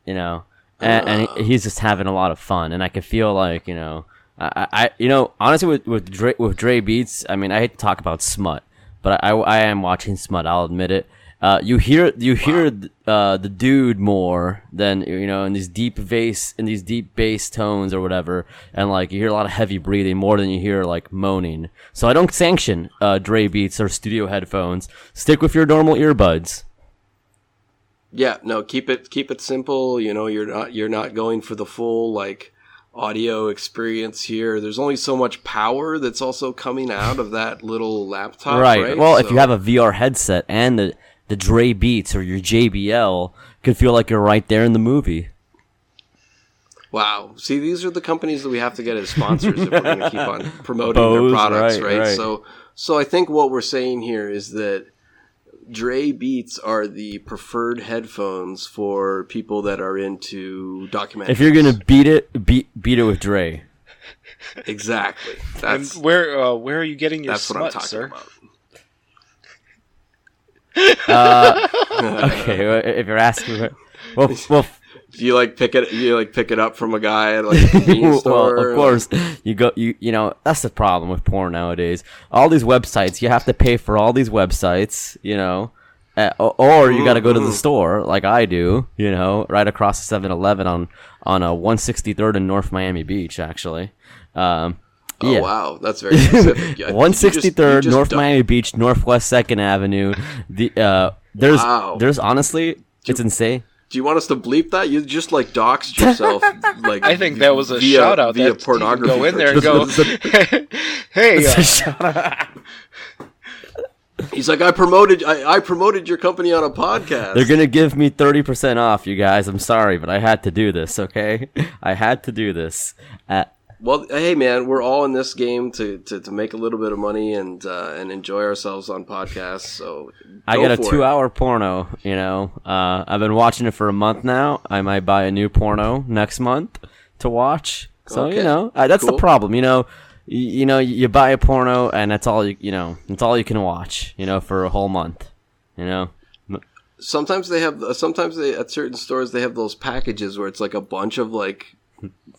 Speaker 3: you know, and, and he's just having a lot of fun, and I can feel like you know, I, I you know, honestly with with Dre, with Dre Beats, I mean, I hate to talk about smut, but I, I am watching smut. I'll admit it. Uh, you hear you hear uh, the dude more than you know in these deep bass in these deep bass tones or whatever, and like you hear a lot of heavy breathing more than you hear like moaning. So I don't sanction uh, Dre Beats or studio headphones. Stick with your normal earbuds.
Speaker 1: Yeah, no, keep it keep it simple. You know, you're not you're not going for the full like audio experience here. There's only so much power that's also coming out of that little laptop,
Speaker 3: right.
Speaker 1: right?
Speaker 3: Well, if you have a VR headset and the the Dre Beats or your JBL, could feel like you're right there in the movie.
Speaker 1: Wow. See, these are the companies that we have to get as sponsors if we're going to keep on *laughs* promoting
Speaker 3: Bose,
Speaker 1: their products,
Speaker 3: right,
Speaker 1: right,
Speaker 3: right.
Speaker 1: So, so I think what we're saying here is that Dre Beats are the preferred headphones for people that are into documentaries.
Speaker 3: If you're gonna beat it, beat beat it with Dre.
Speaker 1: exactly,
Speaker 2: And
Speaker 1: that's
Speaker 2: where uh, where are you getting your
Speaker 1: that's what I'm
Speaker 2: smut,
Speaker 1: talking
Speaker 2: sir?
Speaker 1: about. *laughs*
Speaker 3: Okay, well, if you're asking, well, well,
Speaker 1: Do you like pick it? You like pick it up from a guy at like a *laughs* convenience store?
Speaker 3: well, of course, you go, you you know, that's the problem with porn nowadays. All these websites, you have to pay for all these websites, you know, uh, or you got to go to the store like I do, you know, right across the 7-Eleven on on a 163rd in North Miami Beach, actually. Um,
Speaker 1: Oh
Speaker 3: yeah.
Speaker 1: wow, that's very specific. *laughs* Yeah,
Speaker 3: One sixty third North
Speaker 1: don't-
Speaker 3: Miami Beach, Northwest Second Avenue. The uh, there's
Speaker 1: Wow.
Speaker 3: there's honestly it's insane.
Speaker 1: Do you want us to bleep that? You just like doxed yourself. *laughs* Like
Speaker 2: I think that was a
Speaker 1: via-
Speaker 2: shout out.
Speaker 1: via
Speaker 2: that you
Speaker 1: pornography.
Speaker 2: go in there and go, *laughs* hey, uh,
Speaker 1: He's like, I promoted, I, I promoted your company on a podcast.
Speaker 3: They're gonna give me thirty percent off, you guys. I'm sorry, but I had to do this. Okay, *laughs* I had to do this. Uh,
Speaker 1: Well, hey man, we're all in this game to, to, to make a little bit of money and uh, and enjoy ourselves on podcasts. So
Speaker 3: I
Speaker 1: go
Speaker 3: got a
Speaker 1: for it.
Speaker 3: two-hour porno. You know, uh, I've been watching it for a month now. I might buy a new porno next month to watch. So
Speaker 1: Okay.
Speaker 3: you know, uh, that's
Speaker 1: Cool.
Speaker 3: the problem. You know, you, you know, you buy a porno and that's all you you know, that's all you can watch. You know, for a whole month. You know,
Speaker 1: Sometimes they have, sometimes they at certain stores they have those packages where it's like a bunch of like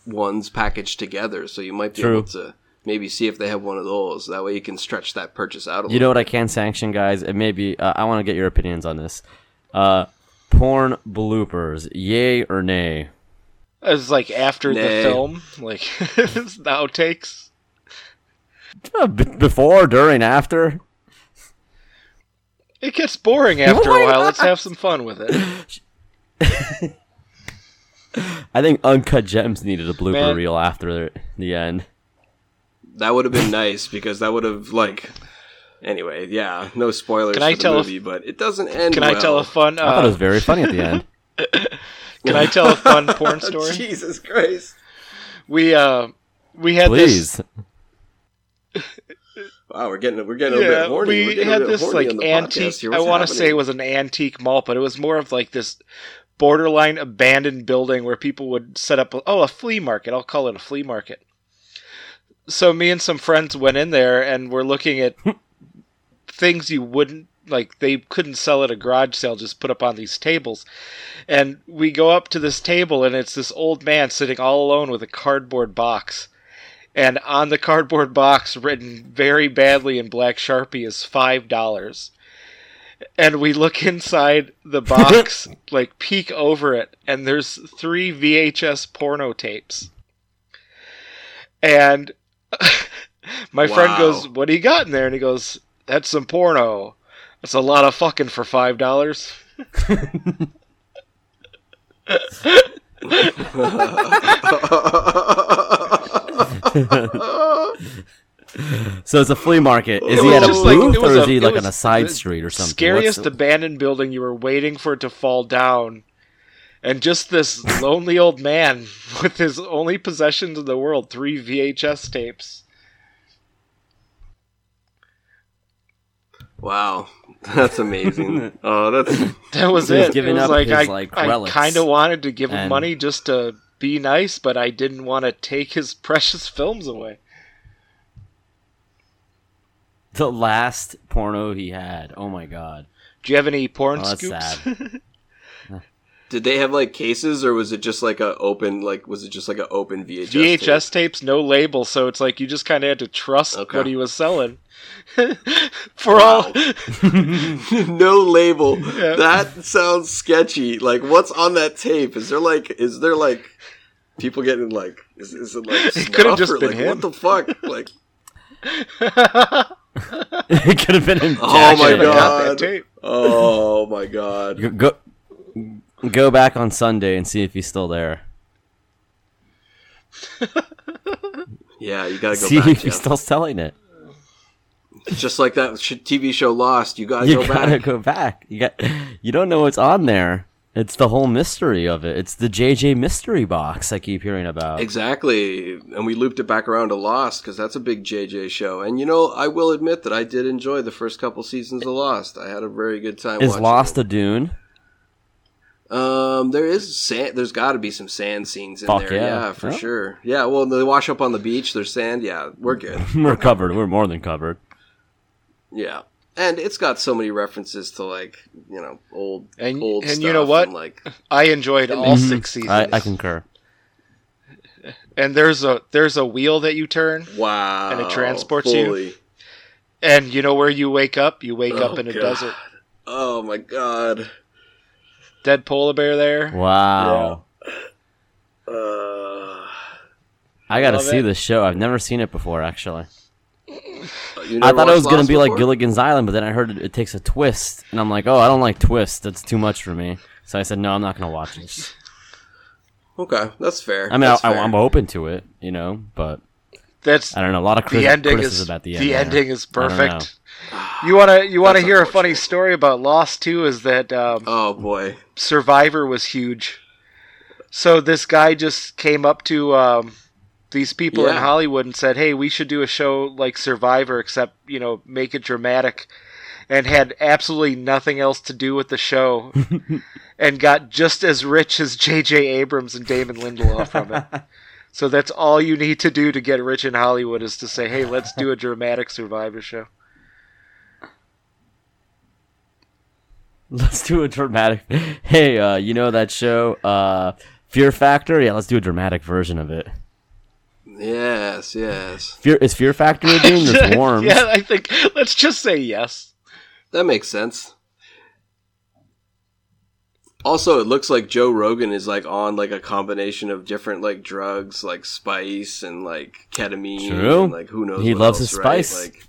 Speaker 1: ones packaged together. So you might be
Speaker 3: True.
Speaker 1: able to maybe see if they have one of those. That way you can stretch that purchase out a little.
Speaker 3: you know what I can sanction, guys, and maybe uh, I want to get your opinions on this. Uh, porn bloopers, yay or nay?
Speaker 2: As like after
Speaker 1: Nay.
Speaker 2: the film, like *laughs* the outtakes.
Speaker 3: Uh, b- before, during, after.
Speaker 2: It gets boring after
Speaker 3: Why
Speaker 2: a while.
Speaker 3: not?
Speaker 2: Let's have some fun with it. *laughs*
Speaker 3: I think Uncut Gems needed a blooper
Speaker 2: Man.
Speaker 3: reel after the end.
Speaker 1: That would have been nice because that would have like. Anyway, yeah, no spoilers
Speaker 2: Can
Speaker 1: for
Speaker 2: I
Speaker 1: the
Speaker 2: tell a f-
Speaker 1: movie, but it doesn't end.
Speaker 2: Can I tell a fun?
Speaker 3: I thought it was
Speaker 2: Uh,
Speaker 3: very funny at the end. *laughs*
Speaker 2: can I tell a fun porn *laughs* story?
Speaker 1: Jesus Christ!
Speaker 2: We uh, we had this. *laughs*
Speaker 1: Wow, we're getting we're getting a bit
Speaker 2: Yeah,
Speaker 1: horny. We're getting a
Speaker 2: had
Speaker 1: bit
Speaker 2: this
Speaker 1: horny
Speaker 2: like
Speaker 1: the podcast
Speaker 2: antique. I want to say it was an antique mall, but it was more of like this borderline abandoned building where people would set up. Oh, a flea market. I'll call it a flea market. So me and some friends went in there and we're looking at *laughs* things you wouldn't like. They couldn't sell at a garage sale. Just put up on these tables, and we go up to this table and it's this old man sitting all alone with a cardboard box and on the cardboard box written very badly in black sharpie is five dollars and we look inside the box *laughs* like peek over it and there's three vhs porno tapes. And *laughs* my friend goes what do you got in there? And he goes that's some porno. That's a lot of fucking for five dollars *laughs*
Speaker 3: So it's a flea market. Is
Speaker 2: It
Speaker 3: he at a
Speaker 2: just like-
Speaker 3: booth
Speaker 2: it was
Speaker 3: or
Speaker 2: a-
Speaker 3: is he like on a side street or something?
Speaker 2: scariest
Speaker 3: What's-
Speaker 2: abandoned building you were waiting for it to fall down and just this *laughs* lonely old man with his only possessions in the world three vhs tapes
Speaker 1: Wow, *laughs* that's amazing. *laughs* oh, that's
Speaker 2: that was
Speaker 3: He was
Speaker 2: it
Speaker 3: giving
Speaker 2: it was
Speaker 3: up
Speaker 2: like
Speaker 3: his,
Speaker 2: i,
Speaker 3: like,
Speaker 2: I kind of wanted to give him money just to be nice but i didn't want to take his precious films away
Speaker 3: the last porno he had. Oh my god.
Speaker 2: do you have any porn
Speaker 3: Oh, that's
Speaker 2: scoops
Speaker 3: sad. *laughs*
Speaker 1: Did they have like cases, or was it just like a open like was it just like an open VHS?
Speaker 2: VHS
Speaker 1: tape?
Speaker 2: tapes, no label, so it's like you just kind of had to trust
Speaker 1: Okay.
Speaker 2: what he was selling. *laughs* For all, *laughs*
Speaker 1: no label.
Speaker 2: Yeah.
Speaker 1: That sounds sketchy. Like, what's on that tape? Is there like is there like people getting like is, is it like
Speaker 2: It could've just been
Speaker 1: like,
Speaker 2: him.
Speaker 1: What the fuck? Like, *laughs*
Speaker 3: it could have been him.
Speaker 1: Oh my
Speaker 3: jacking it.
Speaker 2: got
Speaker 1: God. oh my god.
Speaker 3: Go, go go back on Sunday and see if he's still there. *laughs*
Speaker 1: Yeah, you gotta go
Speaker 3: see
Speaker 1: back.
Speaker 3: if he's still selling it.
Speaker 1: Just like that TV show Lost, you gotta
Speaker 3: You
Speaker 1: go
Speaker 3: gotta
Speaker 1: back.
Speaker 3: go back. You got. You don't know what's on there. It's the whole mystery of it. It's the JJ mystery box I keep hearing about.
Speaker 1: Exactly, and we looped it back around to Lost because that's a big JJ show. And you know, I will admit that I did enjoy the first couple seasons of Lost. I had a very good time.
Speaker 3: Is Lost
Speaker 1: it.
Speaker 3: a Dune?
Speaker 1: Um, there is sand. There's got to be some sand scenes in
Speaker 3: Fuck
Speaker 1: there.
Speaker 3: yeah.
Speaker 1: Yeah, for
Speaker 3: Yeah.
Speaker 1: sure. Yeah, well, they wash up on the beach. There's sand. Yeah, we're good. *laughs*
Speaker 3: We're covered. We're more than covered.
Speaker 1: Yeah, and it's got so many references to like you know old
Speaker 2: And-
Speaker 1: old
Speaker 2: and
Speaker 1: stuff
Speaker 2: you know what?
Speaker 1: and, like
Speaker 2: I enjoyed all
Speaker 1: Mhm.
Speaker 2: six seasons.
Speaker 3: I, I concur.
Speaker 2: and there's a there's a wheel that you turn,
Speaker 1: wow,
Speaker 2: And it transports you? and you know where you wake up? You wake
Speaker 1: Oh,
Speaker 2: up in a
Speaker 1: God.
Speaker 2: desert.
Speaker 1: Oh my god.
Speaker 2: Dead polar bear there.
Speaker 3: Wow.
Speaker 1: Uh,
Speaker 3: I gotta see
Speaker 2: it.
Speaker 3: this show. I've never seen it before, actually.
Speaker 1: You
Speaker 3: I thought it was gonna
Speaker 1: Lost
Speaker 3: be like? Gilligan's Island, but then I heard it, it takes a twist, and I'm like, oh, I don't like twists. That's too much for me. So I said, no, I'm not gonna watch this.
Speaker 1: Okay, that's fair.
Speaker 3: I mean, I,
Speaker 1: That's
Speaker 3: I,
Speaker 1: fair.
Speaker 3: I'm open to it, you know, but
Speaker 2: That's
Speaker 3: I don't know. A lot of
Speaker 2: the ending is
Speaker 3: criticism at the
Speaker 2: the,
Speaker 3: end. there.
Speaker 2: ending is
Speaker 3: I don't know.
Speaker 2: perfect. You wanna you wanna
Speaker 1: That's
Speaker 2: hear a funny story about Lost too? Is that um,
Speaker 1: Oh boy.
Speaker 2: Survivor was huge. So this guy just came up to um, these people in Hollywood and said, "Hey, we should do a show like Survivor, except you know, make it dramatic." And had absolutely nothing else to do with the show, *laughs* and got just as rich as J.J. Abrams and Damon Lindelof from it. *laughs* So that's all you need to do to get rich in Hollywood is to say, "Hey, let's do a dramatic Survivor show."
Speaker 3: Let's do a dramatic. Hey, uh, you know that show, uh, Fear Factor? Yeah, let's do a dramatic version of it.
Speaker 1: Yes, yes.
Speaker 3: Fear is Fear Factor a game? There's *laughs* worms.
Speaker 2: yeah, I think let's just say yes.
Speaker 1: That makes sense. Also, it looks like Joe Rogan is like on like a combination of different like drugs, like spice and like ketamine.
Speaker 3: True.
Speaker 1: And, like who knows?
Speaker 3: He
Speaker 1: what
Speaker 3: loves
Speaker 1: else,
Speaker 3: his
Speaker 1: right?
Speaker 3: spice.
Speaker 1: Like,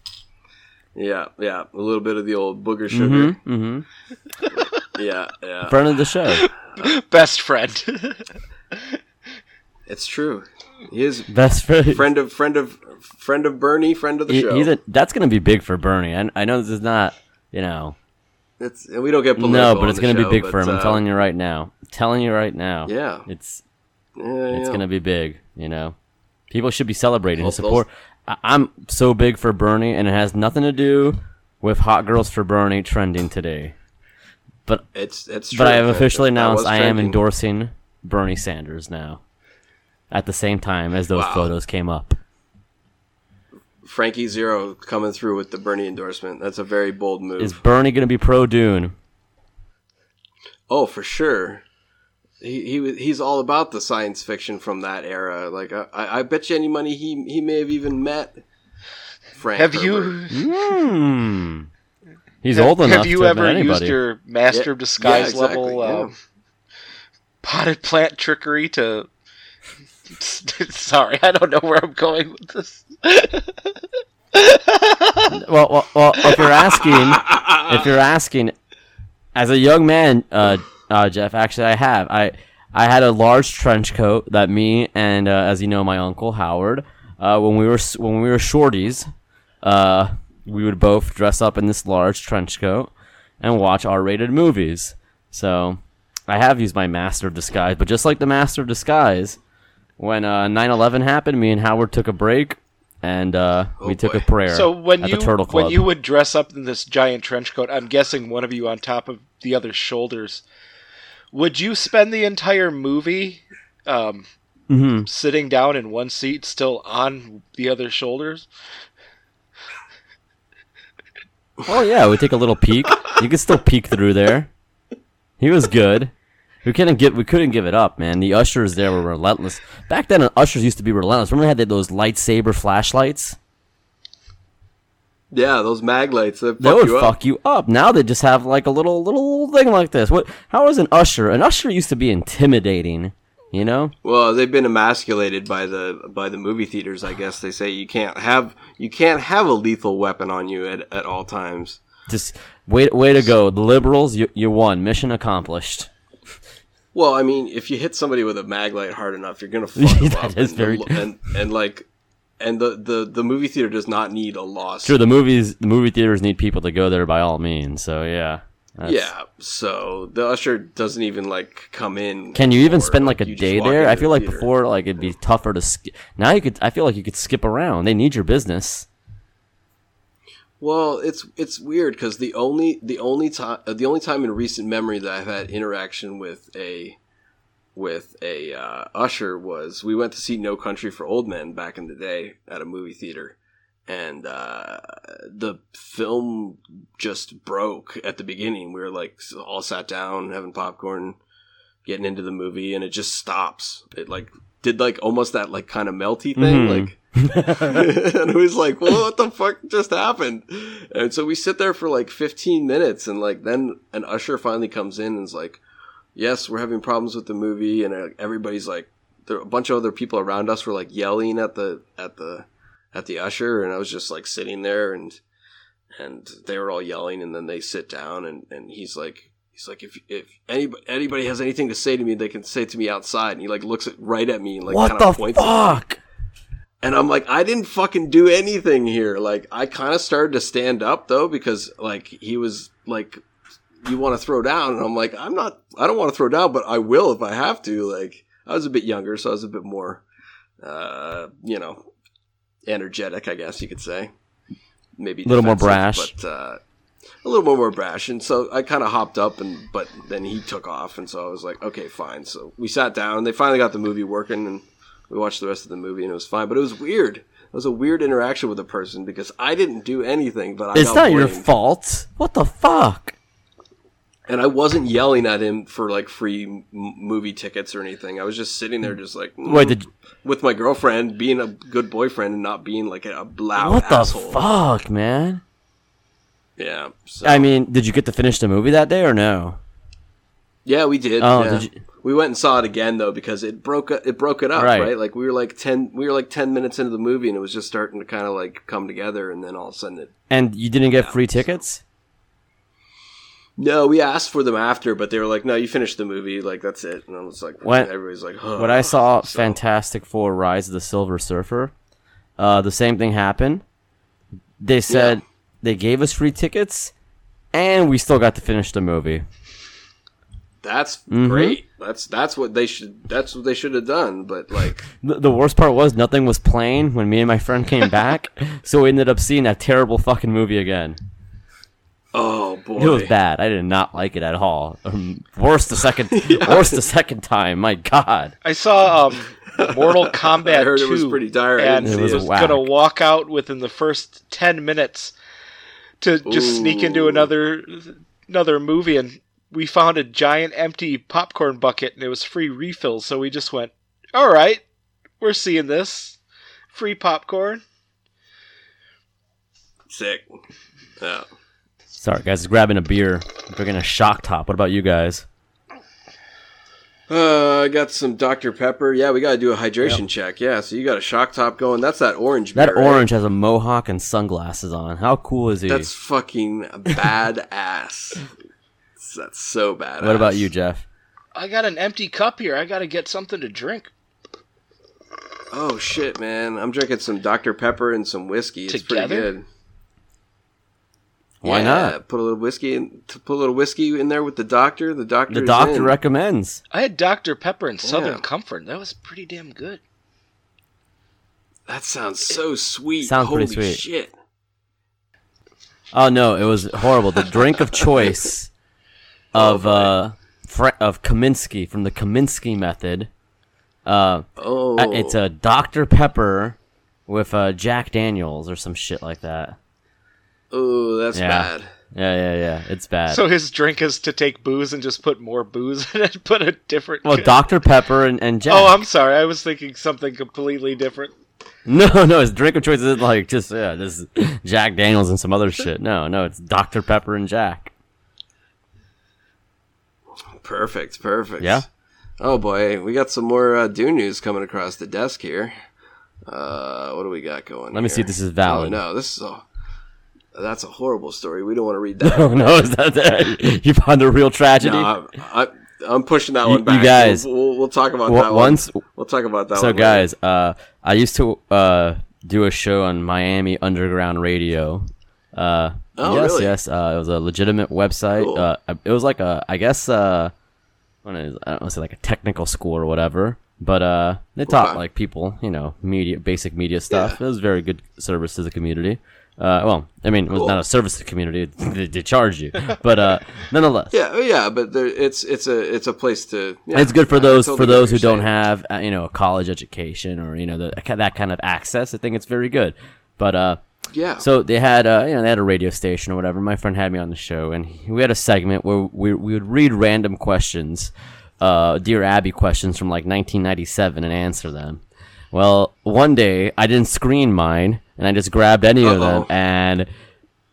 Speaker 1: yeah, yeah, a little bit of the old booger sugar.
Speaker 3: Mm-hmm, mm-hmm. *laughs*
Speaker 1: Yeah, yeah.
Speaker 3: Friend of the show. *laughs*
Speaker 2: Best friend.
Speaker 1: It's true. He is
Speaker 3: Best friend.
Speaker 1: friend of friend of friend of Bernie, friend of the
Speaker 3: He-
Speaker 1: show.
Speaker 3: he's a, that's going to be big for Bernie. I, I know this is not, you know.
Speaker 1: it's we don't get political
Speaker 3: No, but it's going to be big
Speaker 1: but,
Speaker 3: for him. I'm
Speaker 1: uh,
Speaker 3: telling you right now. I'm telling you right now.
Speaker 1: Yeah,
Speaker 3: It's
Speaker 1: yeah,
Speaker 3: it's
Speaker 1: yeah.
Speaker 3: going to be big, you know. People should be celebrating
Speaker 1: Those-
Speaker 3: support. I, I'm so big for Bernie, and it has nothing to do with Hot Girls for Bernie trending today. But
Speaker 1: It's it's.
Speaker 3: but I have officially announced I am endorsing Bernie Sanders now. At the same time as those
Speaker 1: Wow.
Speaker 3: photos came up.
Speaker 1: Frankie Zero coming through with the Bernie endorsement. That's a very bold move.
Speaker 3: Is Bernie going to be pro Dune?
Speaker 1: Oh, for sure. He, he he's all about the science fiction from that era. Like I, I I bet you any money he he may have even met Frank.
Speaker 2: have
Speaker 1: Herbert.
Speaker 2: you
Speaker 3: Hmm. He's old enough
Speaker 2: have you
Speaker 3: to have
Speaker 2: ever
Speaker 3: met
Speaker 2: used your master
Speaker 1: Yeah,
Speaker 2: of disguise
Speaker 1: yeah, exactly,
Speaker 2: level
Speaker 1: yeah.
Speaker 2: um, potted plant trickery to? *laughs* Sorry, I don't know where I'm going with this. *laughs*
Speaker 3: well, well, well, if you're asking, if you're asking, as a young man, uh, uh, Jeff, actually, I have. I I had a large trench coat that me and, uh, as you know, my uncle Howard, uh, when we were when we were shorties, uh, we would both dress up in this large trench coat and watch R-rated movies. So I have used my master of disguise, but just like the master of disguise, when uh, 9/11 happened, me and Howard took a break. And uh, we
Speaker 1: Oh,
Speaker 3: took a prayer
Speaker 2: So when
Speaker 3: at
Speaker 2: you
Speaker 3: the Turtle Club.
Speaker 2: when you would dress up in this giant trench coat, I'm guessing one of you on top of the other's shoulders. Would you spend the entire movie um,
Speaker 3: Mhm.
Speaker 2: sitting down in one seat, still on the other's shoulders?
Speaker 3: Oh yeah, we take a little peek. You could still peek through there. He was good. We couldn't give we couldn't give it up, man. The ushers there were relentless. Back then, ushers used to be relentless. Remember they had those lightsaber flashlights?
Speaker 1: Yeah, those mag lights that
Speaker 3: They
Speaker 1: fuck
Speaker 3: would
Speaker 1: you up.
Speaker 3: fuck you up. Now they just have like a little little thing like this. What? How is an usher? An usher used to be intimidating. You know?
Speaker 1: Well, they've been emasculated by the by the movie theaters. I guess they say you can't have you can't have a lethal weapon on you at, at all times.
Speaker 3: Just way way to go, the liberals. You you won. Mission accomplished.
Speaker 1: Well, I mean, if you hit somebody with a mag light hard enough, you're gonna *laughs* fuck them
Speaker 3: That
Speaker 1: up.
Speaker 3: is
Speaker 1: and,
Speaker 3: very-
Speaker 1: the- and and like and the, the the movie theater does not need a loss.
Speaker 3: Sure, the movies, the movie theaters need people to go there by all means. So yeah. That's-
Speaker 1: Yeah, so the usher doesn't even like come in.
Speaker 3: Can you even spend like a day there? I
Speaker 1: the
Speaker 3: feel like
Speaker 1: theater.
Speaker 3: before, like it'd be tougher to. Sk- now you could. I feel like you could skip around. They need your business.
Speaker 1: Well, it's it's weird because the only the only time the only time in recent memory that I've had interaction with a with a uh, usher was we went to see No Country for Old Men back in the day at a movie theater, and uh, the film just broke at the beginning. We were like all sat down having popcorn, getting into the movie, and it just stops. It like did like almost that like kind of melty thing,
Speaker 3: Mhm.
Speaker 1: like. *laughs* and it was like, well, what the fuck just happened? And so we sit there for like 15 minutes, and like then an usher finally comes in and is like, yes, we're having problems with the movie, and uh, everybody's like, there a bunch of other people around us were like yelling at the at the at the usher, and I was just like sitting there, and and they were all yelling, and then they sit down, and and he's like. He's like, if if anybody anybody has anything to say to me, they can say it to me outside. And he like looks at, right at me and like
Speaker 3: what
Speaker 1: kind of
Speaker 3: the
Speaker 1: points. at me.
Speaker 3: fuck?
Speaker 1: And I'm like, I didn't fucking do anything here. Like, I kind of started to stand up though because like he was like, you want to throw down, and I'm like, I'm not, I don't want to throw down, but I will if I have to. Like, I was a bit younger, so I was a bit more, uh, you know, energetic, I guess you could say. Maybe
Speaker 3: A little more brash.
Speaker 1: but uh, a little more, more brash. And so I kind of hopped up, and but then he took off, and so I was like, okay, fine. So we sat down. and They finally got the movie working, and we watched the rest of the movie, and it was fine. But it was weird. It was a weird interaction with a person because I didn't do anything, but I
Speaker 3: It's not your fault. What the fuck?
Speaker 1: And I wasn't yelling at him for like free m- movie tickets or anything. I was just sitting there, just like mm,
Speaker 3: Wait, did
Speaker 1: with my girlfriend, being a good boyfriend and not being like a loud
Speaker 3: what the fuck, man?
Speaker 1: Yeah. So,
Speaker 3: I mean, did you get to finish the movie that day or no?
Speaker 1: yeah, we did.
Speaker 3: Oh,
Speaker 1: yeah.
Speaker 3: did you-
Speaker 1: We went and saw it again though because it broke it broke it up,
Speaker 3: Right.
Speaker 1: right. Like we were like ten we were like ten minutes into the movie and it was just starting to kind of like come together, and then all of a sudden it.
Speaker 3: And you didn't get free tickets?
Speaker 1: No, we asked for them after, but they were like, "No, you finished the movie. Like that's it." And I was like,
Speaker 3: When-
Speaker 1: everybody's like, oh.
Speaker 3: When I saw
Speaker 1: So-
Speaker 3: Fantastic Four: Rise of the Silver Surfer, uh, the same thing happened. They said
Speaker 1: Yeah.
Speaker 3: they gave us free tickets, and we still got to finish the movie.
Speaker 1: That's
Speaker 3: Mm-hmm.
Speaker 1: great. That's that's what they should. That's what they should have done. But like, *laughs*
Speaker 3: The, the worst part was nothing was playing when me and my friend came *laughs* back, so we ended up seeing that terrible fucking movie again.
Speaker 1: oh boy,
Speaker 3: It was bad. I did not like it at all. Um, worse the second, *laughs* worse the second time. My God.
Speaker 2: I saw um, Mortal Kombat
Speaker 1: I heard
Speaker 2: 2,
Speaker 1: it was pretty dire.
Speaker 2: And
Speaker 3: It was
Speaker 1: see
Speaker 2: was gonna walk out within the first ten minutes to just sneak into another another movie, and we found a giant empty popcorn bucket, and it was free refills. So we just went, "All right, we're seeing this free popcorn."
Speaker 1: Sick. Yeah.
Speaker 3: Sorry, guys. Grabbing a beer, drinking a shock top. What about you guys?
Speaker 1: Uh, I got some Dr Pepper. Yeah, we got to do a hydration check. Yeah, so you got a shock top going. That's that orange.
Speaker 3: That
Speaker 1: beer, right?
Speaker 3: orange has a mohawk and sunglasses on. How cool is he?
Speaker 1: That's fucking badass. *laughs* That's so bad.
Speaker 3: What about you, Jeff?
Speaker 2: I got an empty cup here. I got to get something to drink.
Speaker 1: Oh shit, man! I'm drinking some Dr Pepper and some whiskey. It's
Speaker 2: Together?
Speaker 1: pretty good.
Speaker 3: Why
Speaker 1: Yeah,
Speaker 3: not?
Speaker 1: Put a little whiskey in. to Put a little whiskey in there with the doctor. The doctor.
Speaker 3: The doctor
Speaker 1: in.
Speaker 3: recommends.
Speaker 2: I had Dr Pepper and Southern
Speaker 1: Yeah.
Speaker 2: Comfort. That was pretty damn good.
Speaker 1: That sounds so sweet.
Speaker 3: Sounds
Speaker 1: Holy
Speaker 3: pretty sweet.
Speaker 1: shit.
Speaker 3: Oh no, it was horrible. The drink of choice *laughs* of
Speaker 1: Oh,
Speaker 3: uh Fra- of Kominsky from the Kominsky method. Uh,
Speaker 1: Oh,
Speaker 3: uh, it's a Dr Pepper with uh Jack Daniels or some shit like that.
Speaker 1: Oh, that's
Speaker 3: Yeah.
Speaker 1: bad.
Speaker 3: Yeah, yeah, yeah. It's bad.
Speaker 2: So his drink is to take booze and just put more booze in it, and *laughs* put a different.
Speaker 3: well, *laughs* Dr Pepper and, and Jack.
Speaker 2: Oh, I'm sorry. I was thinking something completely different.
Speaker 3: No, *laughs* no, his drink of choice isn't like just yeah, this is Jack Daniels and some other shit. No, no, it's Dr Pepper and Jack.
Speaker 1: Perfect. Perfect.
Speaker 3: Yeah?
Speaker 1: Oh boy, we got some more uh, Dune news coming across the desk here. Uh, what do we got going?
Speaker 3: Let me see if this is valid.
Speaker 1: Oh no, this is a that's a horrible story. We don't want to read *laughs* that.
Speaker 3: Oh no, is that, that you found the real tragedy?
Speaker 1: no, I, I'm pushing that
Speaker 3: You-
Speaker 1: one
Speaker 3: you guys-
Speaker 1: we'll, we'll, we'll talk about that
Speaker 3: once-
Speaker 1: one. We'll talk about that.
Speaker 3: so guys, uh, I used to uh, do a show on Miami Underground Radio. Uh,
Speaker 1: Oh,
Speaker 3: yes,
Speaker 1: really?
Speaker 3: yes. Uh, it was a legitimate website.
Speaker 1: Cool.
Speaker 3: Uh, it was like a, I guess, uh, I don't want to say like a technical school or whatever. But uh, they taught
Speaker 1: Okay.
Speaker 3: like people, you know, media, basic media stuff.
Speaker 1: Yeah.
Speaker 3: It was very good service to the community. Uh, well, I mean, it was
Speaker 1: Cool.
Speaker 3: not a service to the community; *laughs* they, they charge you, but uh, *laughs* nonetheless,
Speaker 1: Yeah, oh, yeah, but there, it's it's a it's a place to. Yeah,
Speaker 3: it's good for those
Speaker 1: totally
Speaker 3: for those who don't have uh, you know a college education or you know the, that kind of access. I think it's very good. But uh,
Speaker 1: Yeah.
Speaker 3: so they had uh, you know they had a radio station or whatever. My friend had me on the show, and we had a segment where we we would read random questions, uh, Dear Abby questions from like 1997 and answer them. Well, one day I didn't screen mine, and I just grabbed any of them, and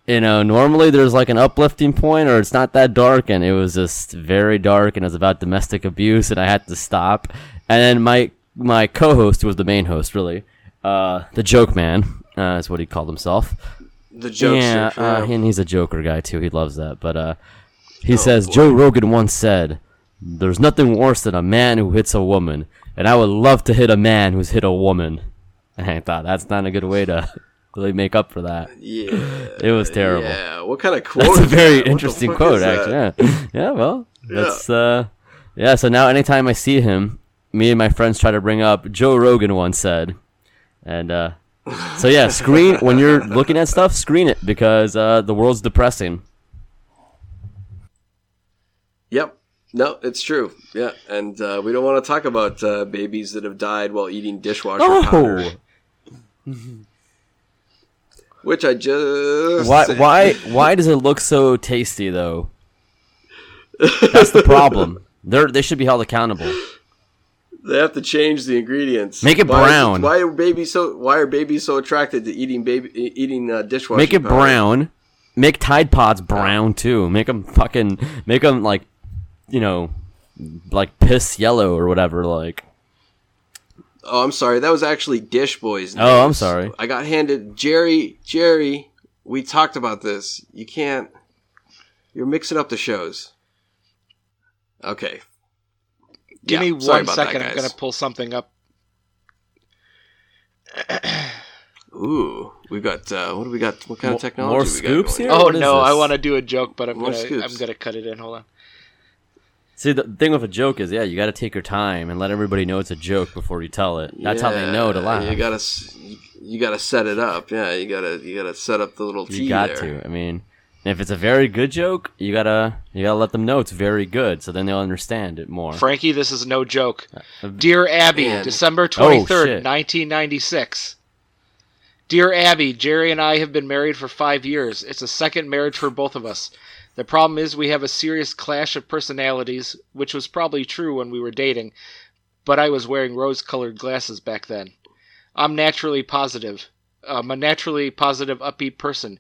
Speaker 3: you know, normally there's like an uplifting point or it's not that dark and it was just very dark and it was about domestic abuse and I had to stop. And then my my co-host who was the main host really, uh the joke man, uh is what he called himself.
Speaker 1: the jokes.
Speaker 3: yeah, uh, and he's a joker guy too. He loves that. But uh he
Speaker 1: Oh,
Speaker 3: says Joe Rogan once said, "There's nothing worse than a man who hits a woman, and I would love to hit a man who's hit a woman." And *laughs* I thought that's not a good way to *laughs* really make up for that.
Speaker 1: Yeah.
Speaker 3: It was terrible.
Speaker 1: Yeah. What kind of quote? *laughs*
Speaker 3: That's a very
Speaker 1: that?
Speaker 3: Interesting quote, actually. Yeah. yeah, well, that's uh, yeah. So now, anytime I see him, me and my friends try to bring up Joe Rogan once said, and uh, so yeah, screen when you're looking at stuff, screen it because uh, the world's depressing.
Speaker 1: Yep. No, it's true. Yeah, and uh, we don't want to talk about uh, babies that have died while eating dishwasher powder,
Speaker 3: Oh,
Speaker 1: which I just
Speaker 3: why
Speaker 1: said.
Speaker 3: why why does it look so tasty though? That's the problem. They're, they should be held accountable.
Speaker 1: They have to change the ingredients.
Speaker 3: Make it
Speaker 1: Why is
Speaker 3: brown.
Speaker 1: why are babies so? Why are babies so attracted to eating baby eating uh, dishwasher?
Speaker 3: Make it
Speaker 1: powder?
Speaker 3: brown. Make Tide Pods brown too. Make them fucking make them like, you know, like piss yellow or whatever. Like,
Speaker 1: Oh, I'm sorry. That was actually Dish Boys.
Speaker 3: Oh, I'm sorry.
Speaker 1: I got handed Jerry. Jerry, we talked about this. You can't. You're mixing up the shows. Okay.
Speaker 2: Give
Speaker 1: Yeah,
Speaker 2: me
Speaker 1: sorry
Speaker 2: one
Speaker 1: about
Speaker 2: second.
Speaker 1: that,
Speaker 2: I'm gonna pull something up. *clears throat*
Speaker 1: Ooh, we got. Uh, what do we got? What kind
Speaker 3: Mo-
Speaker 1: of technology?
Speaker 3: more
Speaker 1: we got
Speaker 3: scoops
Speaker 1: going?
Speaker 3: here?
Speaker 2: Oh
Speaker 3: What is
Speaker 2: no, I want to do a joke, but I'm
Speaker 1: More
Speaker 2: gonna
Speaker 1: scoops.
Speaker 2: I'm gonna cut it in. Hold on.
Speaker 3: see, the thing with a joke is, yeah, you got to take your time and let everybody know it's a joke before you tell it. That's how they know to
Speaker 1: Yeah,
Speaker 3: laugh.
Speaker 1: You gotta. You, you gotta set it up. Yeah, you gotta. You gotta set up the little T
Speaker 3: You got
Speaker 1: there.
Speaker 3: to. I mean, if it's a very good joke, you gotta you gotta let them know it's very good, so then they'll understand it more.
Speaker 2: Frankie, this is no joke.
Speaker 3: Uh,
Speaker 2: Dear Abby,
Speaker 1: Man.
Speaker 2: December
Speaker 3: Oh,
Speaker 2: 23rd,
Speaker 3: shit.
Speaker 2: 1996. Dear Abby, Jerry and I have been married for five years. It's a second marriage for both of us. The problem is we have a serious clash of personalities, which was probably true when we were dating, but I was wearing rose colored glasses back then. I'm naturally positive. I'm a naturally positive, upbeat person.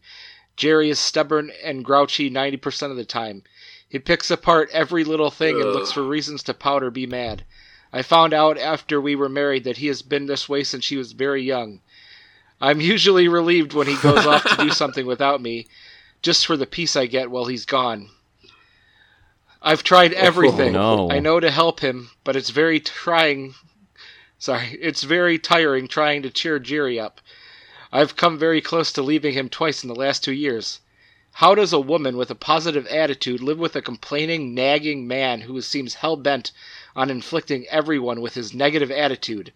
Speaker 2: Jerry is stubborn and grouchy 90% of the time. He picks apart every little thing and looks for reasons to pout or be mad. I found out after we were married that he has been this way since he was very young. I'm usually relieved when he goes off to do *laughs* something without me, just for the peace I get while he's gone. I've tried oh, everything.
Speaker 3: no.
Speaker 2: I know to help him, but it's very trying. Sorry, it's very tiring trying to cheer Jerry up. I've come very close to leaving him twice in the last two years. How does a woman with a positive attitude live with a complaining, nagging man who seems hell bent on inflicting everyone with his negative attitude?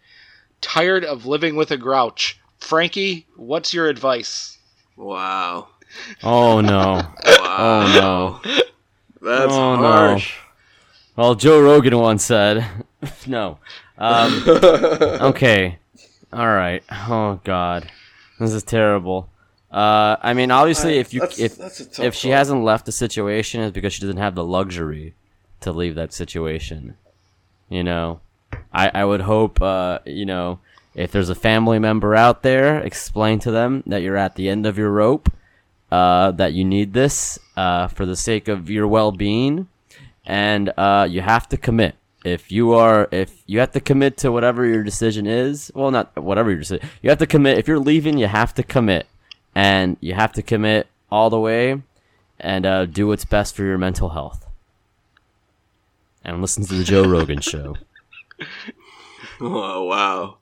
Speaker 2: Tired of living with a grouch. Frankie, what's your advice?
Speaker 1: Wow.
Speaker 3: Oh no. *laughs*
Speaker 1: Wow.
Speaker 3: Oh no.
Speaker 1: That's
Speaker 3: Oh, no.
Speaker 1: harsh.
Speaker 3: Well, Joe Rogan once said, *laughs* no. Um, *laughs* okay. All right. Oh God, this is terrible. Uh, I mean, obviously, if you
Speaker 1: That's-
Speaker 3: if
Speaker 1: that's
Speaker 3: if she hasn't left the situation, it's because she doesn't have the luxury to leave that situation. You know, I I would hope. Uh, you know, if there's a family member out there, explain to them that you're at the end of your rope. Uh, that you need this uh, for the sake of your well-being, and uh, you have to commit. If you are, if you have to commit to whatever your decision is, well, not whatever your decision, you have to commit. If you're leaving, you have to commit, and you have to commit all the way, and uh, do what's best for your mental health. And listen to the Joe Rogan show. *laughs*
Speaker 1: Oh wow.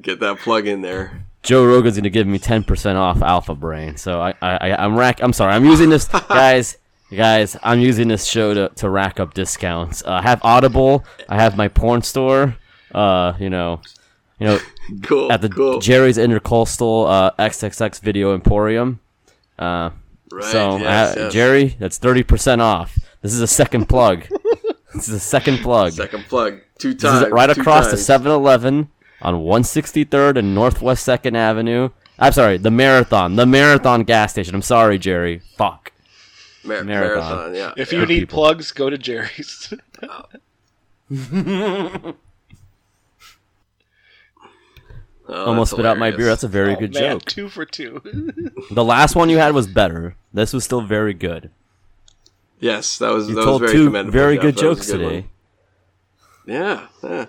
Speaker 1: Get that plug in there.
Speaker 3: Joe Rogan's gonna give me ten percent off Alpha Brain. So I, I, I I'm rack. I'm sorry. I'm using this, *laughs* guys. Guys, I'm using this show to, to rack up discounts. Uh, I have Audible. I have my porn store. Uh, you know, you know, *laughs*
Speaker 1: Cool.
Speaker 3: at the
Speaker 1: cool.
Speaker 3: Jerry's Intercoastal uh, XXX Video Emporium. Uh,
Speaker 1: right.
Speaker 3: so
Speaker 1: yes, yes.
Speaker 3: Jerry, that's thirty percent off. This is a second plug. *laughs* this is a second plug.
Speaker 1: Second plug. Two
Speaker 3: This
Speaker 1: times.
Speaker 3: is right
Speaker 1: two
Speaker 3: across the
Speaker 1: times.
Speaker 3: 7-Eleven on 163rd and Northwest 2nd Avenue. I'm sorry, the Marathon. The Marathon gas station. I'm sorry, Jerry. Fuck.
Speaker 1: Mar-
Speaker 3: Marathon.
Speaker 1: marathon. Yeah.
Speaker 2: If
Speaker 1: yeah.
Speaker 2: you need
Speaker 3: people.
Speaker 2: plugs, go to Jerry's. *laughs*
Speaker 1: Oh,
Speaker 3: Almost
Speaker 1: that's
Speaker 3: spit out my beer. That's a very
Speaker 2: Oh,
Speaker 3: good
Speaker 2: man,
Speaker 3: joke.
Speaker 2: Two for two. *laughs*
Speaker 3: The last one you had was better. This was still very good.
Speaker 1: Yes, that was
Speaker 3: You
Speaker 1: that
Speaker 3: told
Speaker 1: was very
Speaker 3: two
Speaker 1: commendable.
Speaker 3: very
Speaker 1: Jeff.
Speaker 3: good
Speaker 1: That
Speaker 3: jokes
Speaker 1: a good one.
Speaker 3: today.
Speaker 1: Yeah, yeah,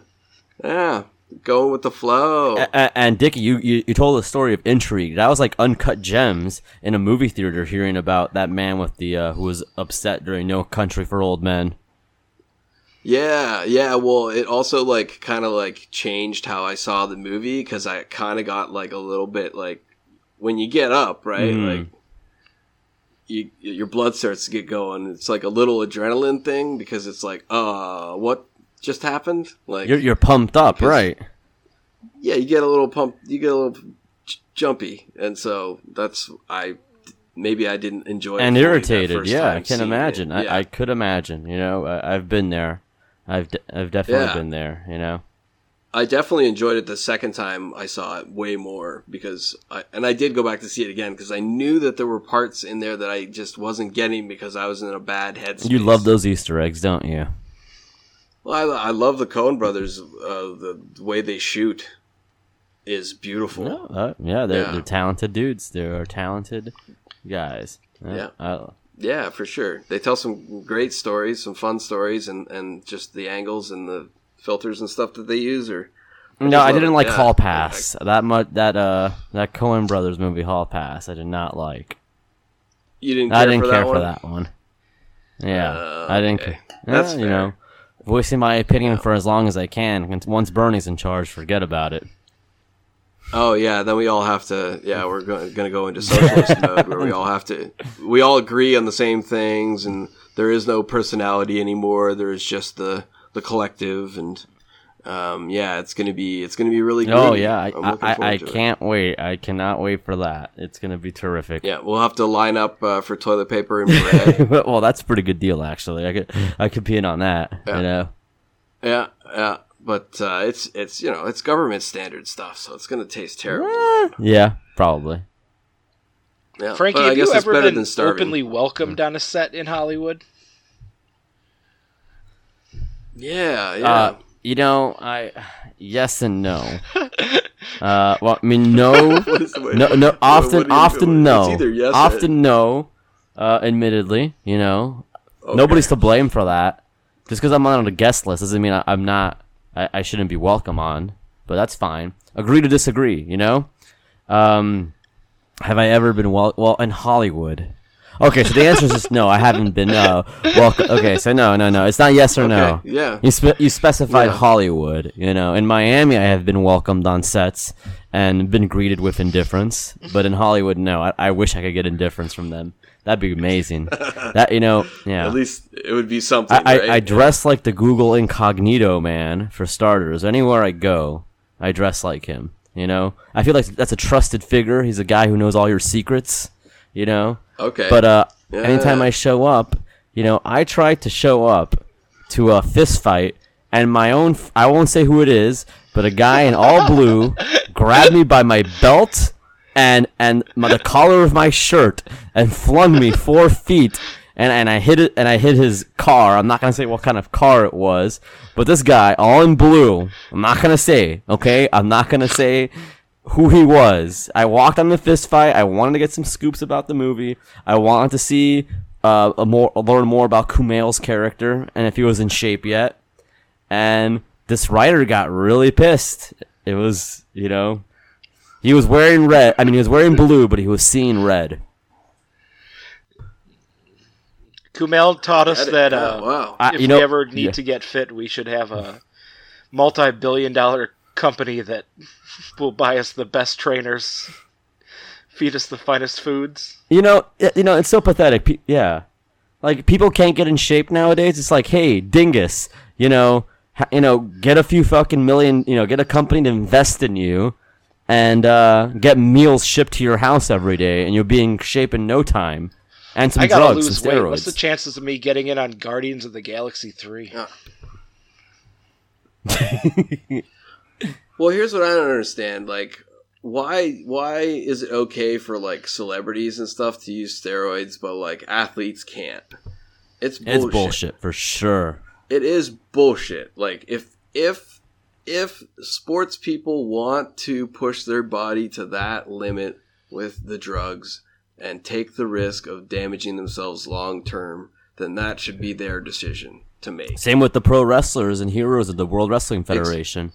Speaker 1: yeah. Going with the flow.
Speaker 3: A- a- and Dickie, you, you, you told a story of intrigue. That was like uncut gems in a movie theater hearing about that man with the uh, who was upset during No Country for Old Men.
Speaker 1: Yeah, yeah. Well, it also like kind of like changed how I saw the movie because I kind of got like a little bit like when you get up, right?
Speaker 3: Mhm.
Speaker 1: Like you, your blood starts to get going. It's like a little adrenaline thing because it's like, uh, what just happened? Like,
Speaker 3: You're you're pumped up, right?
Speaker 1: yeah, you get a little pump, you get a little j- jumpy, and so that's I maybe I didn't enjoy
Speaker 3: and irritated. Yeah, I can imagine.
Speaker 1: Yeah.
Speaker 3: I, I could imagine. You know, I, I've been there. I've de- I've definitely
Speaker 1: Yeah.
Speaker 3: been there. You know.
Speaker 1: I definitely enjoyed it the second time I saw it way more because I and I did go back to see it again because I knew that there were parts in there that I just wasn't getting because I was in a bad headspace.
Speaker 3: You love those Easter eggs, don't you?
Speaker 1: Well, I, I love the Coen Brothers. Uh, the, the way they shoot is beautiful.
Speaker 3: No, uh, yeah, they're
Speaker 1: Yeah.
Speaker 3: they're talented dudes. They're talented guys. Uh,
Speaker 1: Yeah.
Speaker 3: I-
Speaker 1: Yeah, for sure. They tell some great stories, some fun stories, and and just the angles and the filters and stuff that they use are.
Speaker 3: no, I didn't
Speaker 1: it.
Speaker 3: like
Speaker 1: Yeah.
Speaker 3: Hall Pass. That much. That uh, that Coen Brothers movie, Hall Pass. I did not like.
Speaker 1: You didn't. Care
Speaker 3: I didn't
Speaker 1: for
Speaker 3: care for that one. Yeah,
Speaker 1: Uh,
Speaker 3: I didn't.
Speaker 1: okay.
Speaker 3: care.
Speaker 1: That's
Speaker 3: Eh, you know, voicing my opinion for as long as I can. and Once Bernie's in charge, forget about it.
Speaker 1: Oh yeah, then we all have to. Yeah, we're going to go into socialist *laughs* mode where we all have to. We all agree on the same things, and there is no personality anymore. There is just the the collective, and um, yeah, it's gonna be it's gonna be really.
Speaker 3: Oh yeah, I,
Speaker 1: I'm
Speaker 3: I, I,
Speaker 1: forward
Speaker 3: I
Speaker 1: to it.
Speaker 3: can't wait. I cannot wait for that. It's gonna be terrific.
Speaker 1: Yeah, we'll have to line up uh, for toilet paper and *laughs* bread.
Speaker 3: well, that's a pretty good deal actually. I could I could be in on that.
Speaker 1: Yeah.
Speaker 3: You know.
Speaker 1: yeah, yeah, but uh, it's it's you know it's government standard stuff, so it's gonna taste terrible.
Speaker 3: Yeah, probably.
Speaker 1: Yeah,
Speaker 2: Frankie,
Speaker 1: but I
Speaker 2: have
Speaker 1: guess
Speaker 2: you ever been openly welcomed on a set in Hollywood?
Speaker 1: Yeah, yeah.
Speaker 3: Uh, you know, I yes and no. *laughs* uh, well, I mean, no, *laughs*
Speaker 1: What is the way-
Speaker 3: no, no. Often,
Speaker 1: what do you do?
Speaker 3: often, no.
Speaker 1: Yes
Speaker 3: often, no. Uh, admittedly, you know,
Speaker 1: Okay.
Speaker 3: nobody's to blame for that. Just because I'm on a guest list doesn't mean I, I'm not. I, I shouldn't be welcome on, but that's fine. Agree to disagree. You know. Um, have I ever been well? Well, in Hollywood. Okay, so the answer is just no. I haven't been. Uh, welcome. Okay, so no, no, no. It's not yes or no.
Speaker 1: Okay, yeah.
Speaker 3: You spe- you specified
Speaker 1: Yeah.
Speaker 3: Hollywood. You know, in Miami, I have been welcomed on sets and been greeted with indifference. But in Hollywood, no. I, I wish I could get indifference from them. That'd be amazing. *laughs* that you know, yeah.
Speaker 1: At least it would be something.
Speaker 3: I, I. I dress like the Google Incognito man for starters. Anywhere I go, I dress like him. You know, I feel like that's a trusted figure. He's a guy who knows all your secrets. You know,
Speaker 1: okay.
Speaker 3: but uh,
Speaker 1: Yeah.
Speaker 3: anytime I show up, you know, I try to show up to a fist fight, and my own, f- I won't say who it is, but a guy in all blue *laughs* grabbed me by my belt and and my, the collar of my shirt and flung me four feet. And, and I hit it and I hit his car. I'm not gonna say what kind of car it was, but this guy, all in blue. I'm not gonna say, okay? I'm not gonna say who he was. I walked on the fist fight. I wanted to get some scoops about the movie. I wanted to see uh, a more learn more about Kumail's character and if he was in shape yet. And this writer got really pissed. It was, you know, he was wearing red. I mean, he was wearing blue, but he was seeing red.
Speaker 2: Kumail taught us that
Speaker 1: Yeah,
Speaker 2: uh,
Speaker 1: wow.
Speaker 3: I,
Speaker 2: if
Speaker 3: you know,
Speaker 2: we ever need
Speaker 3: yeah.
Speaker 2: to get fit, we should have a multi-billion-dollar company that will buy us the best trainers, feed us the finest foods.
Speaker 3: You know, you know, it's so pathetic. Pe- yeah, like people can't get in shape nowadays. It's like, hey, dingus, you know, ha- you know, get a few fucking million, you know, get a company to invest in you, and uh, get meals shipped to your house every day, and you'll be in shape in no time. And some
Speaker 2: I gotta
Speaker 3: drugs
Speaker 2: lose
Speaker 3: and
Speaker 2: weight.
Speaker 3: steroids.
Speaker 2: What's the chances of me getting in on Guardians of the Galaxy three? *laughs* *laughs*
Speaker 1: Well, here's what I don't understand. Like, why why is it okay for like celebrities and stuff to use steroids, but like athletes can't? It's bullshit.
Speaker 3: it's bullshit for sure.
Speaker 1: It is bullshit. Like if if if sports people want to push their body to that limit with the drugs and take the risk of damaging themselves long term, then that should be their decision to make.
Speaker 3: Same with the pro wrestlers and heroes of the World Wrestling Federation.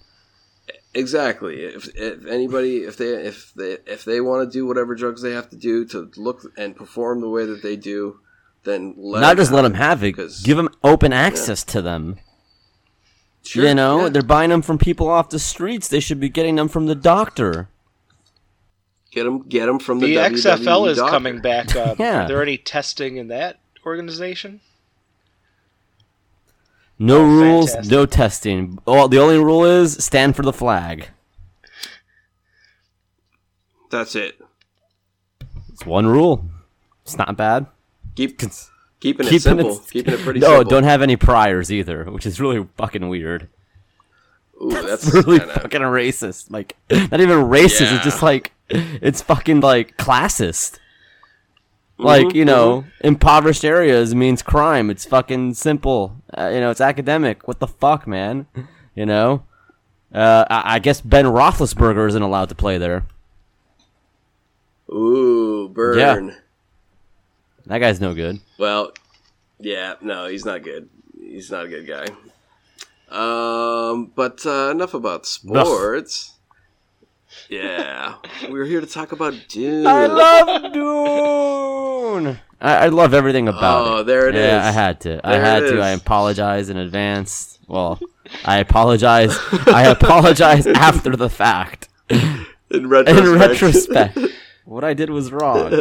Speaker 1: Exactly. If, if anybody, if they, if they, if they want to do whatever drugs they have to do to look and perform the way that they do, then let
Speaker 3: Not
Speaker 1: 'em
Speaker 3: just let them have it.
Speaker 1: because-
Speaker 3: Give them open access to them.
Speaker 1: Sure,
Speaker 3: you know,
Speaker 1: yeah.
Speaker 3: they're buying them from people off the streets. They should be getting them from the doctor.
Speaker 1: Get them, get them from the,
Speaker 2: The XFL
Speaker 1: WWE
Speaker 2: is
Speaker 1: doctor.
Speaker 2: coming back. Uh, *laughs*
Speaker 3: Yeah.
Speaker 2: Are there any testing in that organization?
Speaker 3: No
Speaker 2: Oh,
Speaker 3: rules,
Speaker 2: fantastic.
Speaker 3: no testing. Well, the only rule is stand for the flag.
Speaker 1: That's it.
Speaker 3: It's one rule. It's not bad.
Speaker 1: Keep keeping it simple.
Speaker 3: it-
Speaker 1: keeping it pretty simple.
Speaker 3: no,
Speaker 1: simple.
Speaker 3: don't have any priors either, which is really fucking weird.
Speaker 1: Ooh, that's *laughs*
Speaker 3: really
Speaker 1: kinda,
Speaker 3: fucking racist. Like, *laughs* not even racist.
Speaker 1: Yeah.
Speaker 3: It's just like, it's fucking like classist. Like you know, impoverished areas means crime. It's fucking simple. Uh, you know, it's academic. What the fuck, man? You know, uh, I-, I guess Ben Roethlisberger isn't allowed to play there.
Speaker 1: Ooh, burn.
Speaker 3: That guy's no good.
Speaker 1: Well, yeah, no, he's not good. He's not a good guy. Um, but uh, enough about sports. Yeah, we're here to talk about Dune.
Speaker 3: I love Dune. I, I love everything about
Speaker 1: Oh,
Speaker 3: it.
Speaker 1: there it
Speaker 3: yeah,
Speaker 1: is.
Speaker 3: I had to. I had to. I apologize in advance. Well, I apologize. I *laughs* apologize after the fact.
Speaker 1: In retrospect.
Speaker 3: In retrospect, *laughs* what I did was wrong.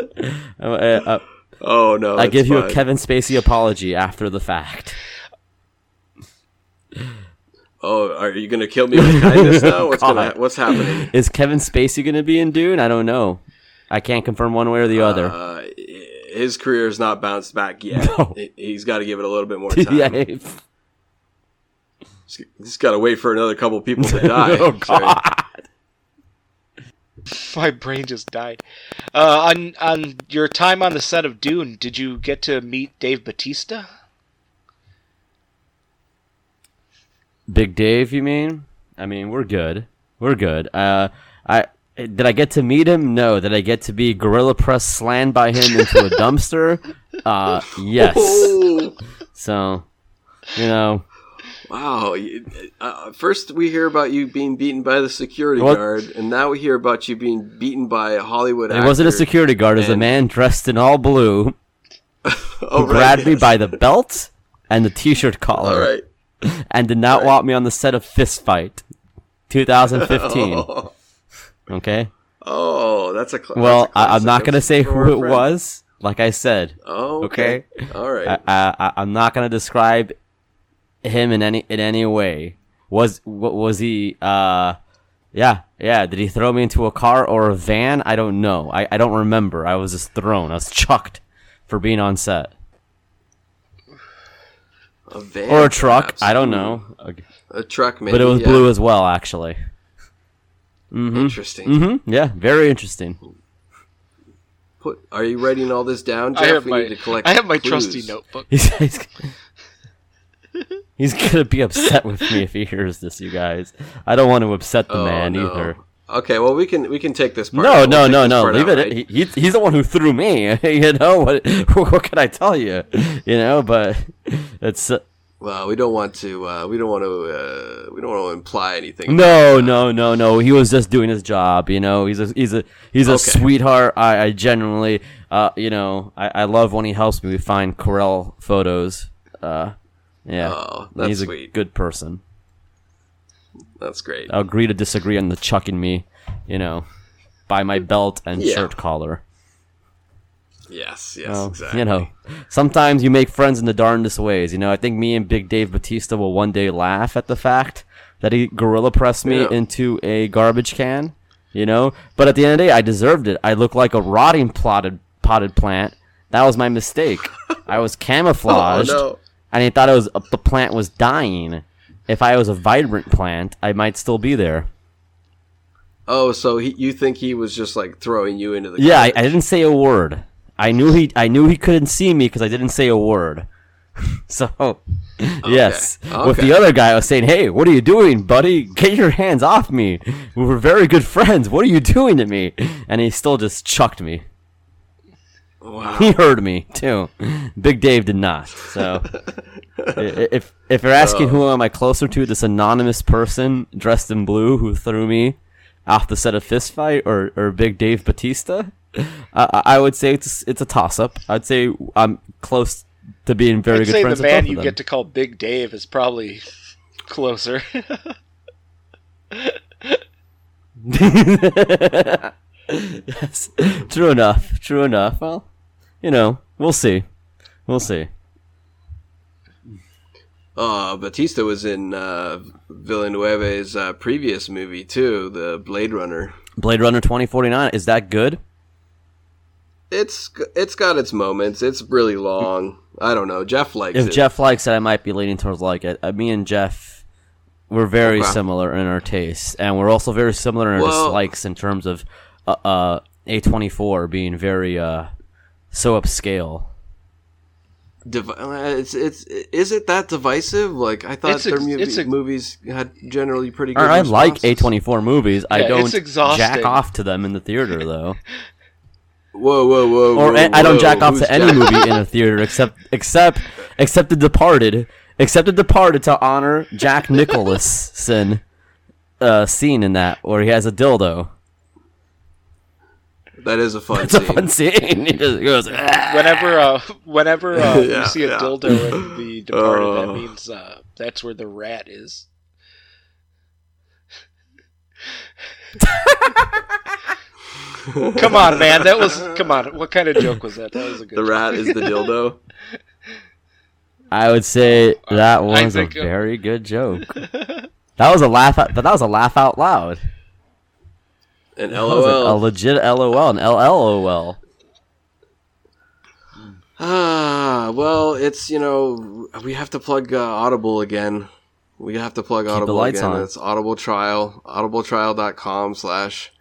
Speaker 3: Uh, uh,
Speaker 1: oh no,
Speaker 3: I
Speaker 1: it's
Speaker 3: give you a. Kevin Spacey apology after the fact.
Speaker 1: Oh, are you gonna kill me with kindness now? *laughs* What's gonna? What's happening?
Speaker 3: Is Kevin Spacey going to be in Dune? I don't know. I can't confirm one way or the other.
Speaker 1: Uh, his career has not bounced back yet. *laughs*
Speaker 3: No.
Speaker 1: He- He's got to give it a little bit more *laughs* time.
Speaker 3: yeah. if-
Speaker 1: He's got to wait for another couple people to *laughs* die.
Speaker 3: oh
Speaker 1: Sorry.
Speaker 3: God.
Speaker 2: My brain just died. Uh, on on your time on the set of Dune, did you get to meet Dave Batista?
Speaker 3: Big Dave, you mean? I mean, we're good. We're good. Uh, I did I get to meet him? No. Did I get to be gorilla press slammed by him into a dumpster? *laughs* Uh, yes.
Speaker 1: Oh,
Speaker 3: So, you know,
Speaker 1: wow. Uh, first, we hear about you being beaten by the security
Speaker 3: What?
Speaker 1: guard, and now we hear about you being beaten by a Hollywood actor.
Speaker 3: it wasn't a security guard. It was a man dressed in all blue *laughs*
Speaker 1: oh,
Speaker 3: who
Speaker 1: right,
Speaker 3: grabbed me by the belt and the t-shirt collar
Speaker 1: All right.
Speaker 3: and did not
Speaker 1: Right.
Speaker 3: want me on the set of Fist Fight, 2015. *laughs*
Speaker 1: Oh,
Speaker 3: Okay.
Speaker 1: oh, that's a. Cl-
Speaker 3: Well,
Speaker 1: that's a
Speaker 3: I, I'm not gonna say who it
Speaker 1: friend.
Speaker 3: was. Like I said,
Speaker 1: Oh, okay. All right.
Speaker 3: I, I, I'm not gonna describe him in any in any way. Was what was he? Uh, yeah, yeah. Did he throw me into a car or a van? I don't know. I, I don't remember. I was just thrown. I was chucked for being on set
Speaker 1: a van,
Speaker 3: or a truck.
Speaker 1: perhaps.
Speaker 3: I don't know.
Speaker 1: A truck, maybe.
Speaker 3: But it was
Speaker 1: yeah.
Speaker 3: blue as well, actually.
Speaker 1: Interesting.
Speaker 3: hmm Yeah, very interesting.
Speaker 1: Put. Are you writing all this down, Jeff?
Speaker 2: I have
Speaker 1: we
Speaker 2: my
Speaker 1: need to collect.
Speaker 2: I have my
Speaker 1: clues.
Speaker 2: trusty notebook.
Speaker 3: He's, he's, he's gonna be upset with me if he hears this, you guys. I don't want to upset the
Speaker 1: Oh,
Speaker 3: man
Speaker 1: no.
Speaker 3: either.
Speaker 1: Okay, well we can we can take this part.
Speaker 3: No,
Speaker 1: out.
Speaker 3: no,
Speaker 1: We'll take
Speaker 3: no, no. Leave
Speaker 1: out,
Speaker 3: it.
Speaker 1: right?
Speaker 3: He, he- he's the one who threw me. *laughs* you know what? *laughs* What can I tell you? You know, but it's uh,
Speaker 1: Well, we don't want to. Uh, we don't want to. Uh, we don't want to imply anything.
Speaker 3: no, no, no, no. He was just doing his job. You know, he's a he's a he's a
Speaker 1: Okay.
Speaker 3: sweetheart. I, I genuinely, uh, you know, I, I love when he helps me find Corel photos. Uh, yeah,
Speaker 1: Oh, that's
Speaker 3: he's a
Speaker 1: sweet.
Speaker 3: good person.
Speaker 1: That's great.
Speaker 3: I'll agree to disagree on the chucking me, you know, by my belt and
Speaker 1: Yeah.
Speaker 3: shirt collar.
Speaker 1: Yes, yes, exactly.
Speaker 3: You know, sometimes you make friends in the darndest ways. You know, I think me and Big Dave Batista will one day laugh at the fact that he gorilla pressed me
Speaker 1: Yeah.
Speaker 3: into a garbage can. You know, but at the end of the day, I deserved it. I look like a rotting plotted potted plant. That was my mistake. I was *laughs*
Speaker 1: Oh
Speaker 3: camouflaged,
Speaker 1: no.
Speaker 3: and he thought it was the plant was dying. If I was a vibrant plant, I might still be there.
Speaker 1: Oh, so he, you think he was just like throwing you into the?
Speaker 3: Yeah, I, I didn't say a word. I knew he I knew he couldn't see me because I didn't say a word. *laughs* so, yes. With
Speaker 1: Okay.
Speaker 3: the other guy, I was saying, "Hey, what are you doing, buddy? Get your hands off me. We were very good friends. What are you doing to me?" And he still just chucked me.
Speaker 1: Wow.
Speaker 3: He heard me too. Big Dave did not. So, *laughs* if if you're asking who am I closer to, this anonymous person dressed in blue who threw me off the set of Fist Fight, or or Big Dave Batista, *laughs* I, I would say it's it's a toss up. I'd say I'm close to being very
Speaker 2: I'd
Speaker 3: good
Speaker 2: say
Speaker 3: friends
Speaker 2: the
Speaker 3: with
Speaker 2: man you
Speaker 3: them.
Speaker 2: get to call Big Dave is probably closer. *laughs*
Speaker 3: yes. True enough. True enough. Well, you know, we'll see. We'll see.
Speaker 1: Uh, Batista was in uh, Villeneuve's uh, previous movie too, the Blade Runner.
Speaker 3: Blade Runner 2049, is that good?
Speaker 1: It's it's got its moments. It's really long. I don't know. Jeff likes
Speaker 3: If
Speaker 1: it.
Speaker 3: Jeff likes it, I might be leaning towards like it. Uh, me and Jeff, we're very
Speaker 1: Okay.
Speaker 3: similar in our tastes, and we're also very similar in our
Speaker 1: Well-
Speaker 3: dislikes in terms of uh, uh, A24 being very uh, so upscale.
Speaker 1: Div- uh, it's it's is it that divisive? Like I thought
Speaker 2: It's
Speaker 1: their
Speaker 2: ex-
Speaker 1: mu-
Speaker 2: it's ex-
Speaker 1: movies had generally pretty good.
Speaker 3: I, I like. A24 movies. I don't jack off to them in the theater though. *laughs*
Speaker 1: Whoa, whoa, whoa!
Speaker 3: or
Speaker 1: whoa,
Speaker 3: I don't
Speaker 1: whoa,
Speaker 3: jack off to any
Speaker 1: Jack-
Speaker 3: movie in a theater *laughs* except except except The Departed, except The Departed to honor Jack Nicholson uh, scene in that where he has a dildo.
Speaker 1: That is a fun
Speaker 3: It's a fun scene. *laughs* He just goes. "Ah."
Speaker 2: whenever uh, whenever *laughs* uh,
Speaker 1: Yeah,
Speaker 2: you see a
Speaker 1: yeah.
Speaker 2: dildo in the Departed,
Speaker 1: Oh.
Speaker 2: that means uh, that's where the rat is. *laughs* come on, man. That was come on. What kind of joke was that? That was a good.
Speaker 1: The
Speaker 2: joke.
Speaker 1: rat is the dildo. *laughs*
Speaker 3: I would say that
Speaker 2: I
Speaker 3: was a
Speaker 2: think,
Speaker 3: very good joke. That was a laugh. Out, but that was a laugh out loud.
Speaker 1: And
Speaker 3: That was a, a legit LOL and LLOL.
Speaker 1: Ah, well, it's you know we have to plug uh, Audible again. We have to plug
Speaker 3: the
Speaker 1: Audible
Speaker 3: lights
Speaker 1: again.
Speaker 3: on.
Speaker 1: It's Audible Trial, audibletrial.com slash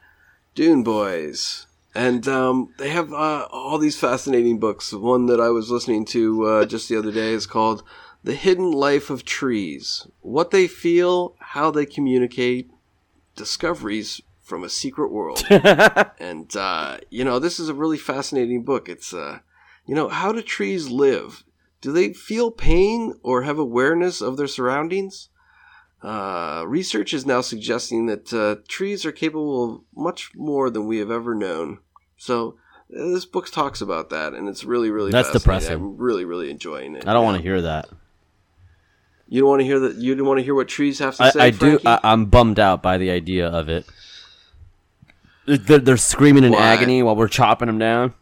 Speaker 1: Dune Boys. And um, they have uh, all these fascinating books. One that I was listening to uh, just the other day is called The Hidden Life of Trees. What they feel, how they communicate, discoveries from a secret world. *laughs* and, uh, you know, this is a really fascinating book. It's, uh, you know, how do trees live? Do they feel pain or have awareness of their surroundings? Uh, research is now suggesting that uh, trees are capable of much more than we have ever known. So uh, this book talks about that, and it's really, really
Speaker 3: That's depressing.
Speaker 1: I'm really, really enjoying it.
Speaker 3: I don't
Speaker 1: Yeah.
Speaker 3: want to hear that.
Speaker 1: You don't want to hear that. You don't want to hear what trees have to
Speaker 3: I,
Speaker 1: say.
Speaker 3: I do. I, I'm bummed out by the idea of it. They're, they're screaming in
Speaker 1: Why?
Speaker 3: agony while we're chopping them down.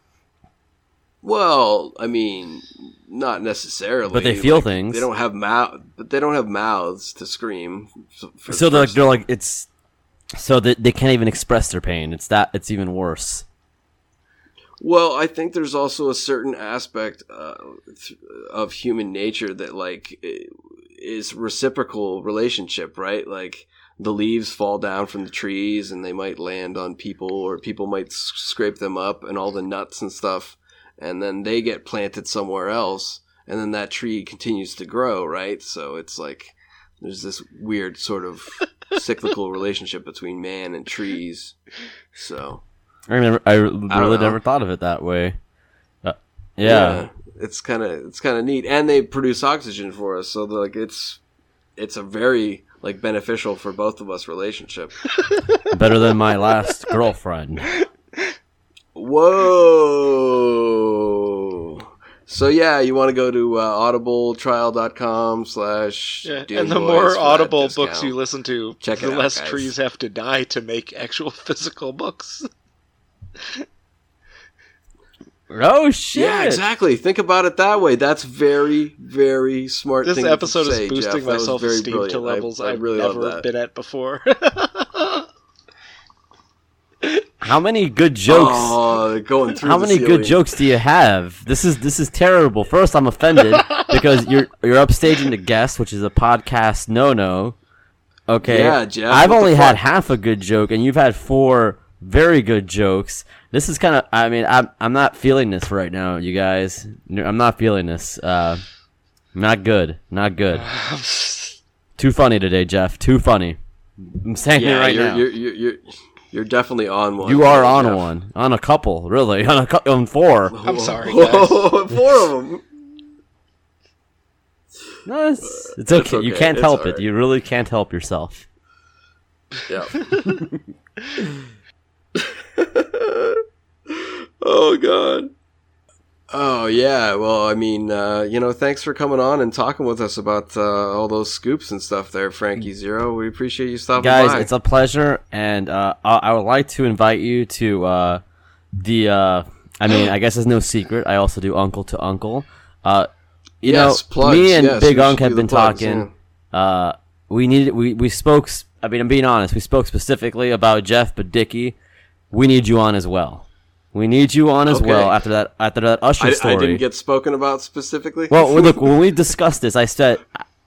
Speaker 1: Well, I mean, not necessarily.
Speaker 3: But they feel
Speaker 1: Like,
Speaker 3: things.
Speaker 1: They don't have mouth, but they don't have mouths to scream. So, the
Speaker 3: they're like, they're like it's so that they can't even express their pain. It's that it's even worse.
Speaker 1: Well, I think there's also a certain aspect uh, of human nature that like is reciprocal relationship, right? Like the leaves fall down from the trees and they might land on people, or people might scrape them up, and all the nuts and stuff, and then they get planted somewhere else, and then that tree continues to grow, right? So it's like there's this weird sort of *laughs* cyclical relationship between man and trees. So.
Speaker 3: I never, I really
Speaker 1: know.
Speaker 3: never thought of it that way. Uh, yeah.
Speaker 1: it's kind of it's kind of neat, and they produce oxygen for us, so like it's it's a very like beneficial for both of us relationship.
Speaker 3: better than my last *laughs* girlfriend.
Speaker 1: Whoa! So yeah, you want to go to uh, audibletrial.com slash
Speaker 2: Yeah, and the more audible books you listen to,
Speaker 1: Check
Speaker 2: the
Speaker 1: out,
Speaker 2: less
Speaker 1: guys.
Speaker 2: trees have to die to make actual *laughs* physical books.
Speaker 3: Oh shit!
Speaker 1: Yeah, exactly. Think about it that way. That's very, very smart.
Speaker 2: This
Speaker 1: thing to
Speaker 2: episode
Speaker 1: say,
Speaker 2: is boosting
Speaker 1: Jeff.
Speaker 2: my self-esteem to levels
Speaker 1: I,
Speaker 2: I've
Speaker 1: really love
Speaker 2: never
Speaker 1: that.
Speaker 2: been at before. *laughs*
Speaker 3: How many good jokes?
Speaker 1: Oh, going through.
Speaker 3: How many
Speaker 1: ceiling.
Speaker 3: good jokes do you have? This is this is terrible. First, I'm offended *laughs* because you're you're upstaging the guest, which is a podcast no no. Okay.
Speaker 1: Yeah, Jeff,
Speaker 3: I've only had half a good joke, and you've had four very good jokes. This is kind of. I mean, I'm I'm not feeling this right now, you guys. I'm not feeling this. Uh, not good. Not good. *sighs* Too funny today, Jeff. Too funny. I'm saying it right
Speaker 1: you're,
Speaker 3: now.
Speaker 1: You're, you're, you're, you're definitely on one.
Speaker 3: you are on
Speaker 1: Jeff.
Speaker 3: one, on a couple, really, *laughs* on a cou- on four.
Speaker 2: I'm sorry, guys. *laughs*
Speaker 1: Four of them.
Speaker 3: No, it's, it's okay. You
Speaker 1: okay,
Speaker 3: can't
Speaker 1: it's
Speaker 3: help
Speaker 1: alright.
Speaker 3: it. You really can't help yourself.
Speaker 1: Yeah. *laughs* oh god. Oh yeah, well, I mean, uh, you know, thanks for coming on and talking with us about uh, all those scoops and stuff there, Frankie Zero. We appreciate you stopping
Speaker 3: Guys,
Speaker 1: by.
Speaker 3: it's a pleasure, and uh, I, I would like to invite you to uh, the. Uh, I mean, I guess it's no secret. I also do Uncle to Uncle. Uh, you
Speaker 1: Yes,
Speaker 3: know,
Speaker 1: plugs,
Speaker 3: me and
Speaker 1: yes,
Speaker 3: Big Unc have been
Speaker 1: plugs,
Speaker 3: talking. Uh, we needed. We we spoke. I mean, I'm being honest. We spoke specifically about Jeff, but Dickie, we need you on as well. We need you on as
Speaker 1: Okay.
Speaker 3: well after that. After that Usher
Speaker 1: I,
Speaker 3: story.
Speaker 1: I didn't get spoken about specifically. *laughs*
Speaker 3: Well, look, when we discussed this, I said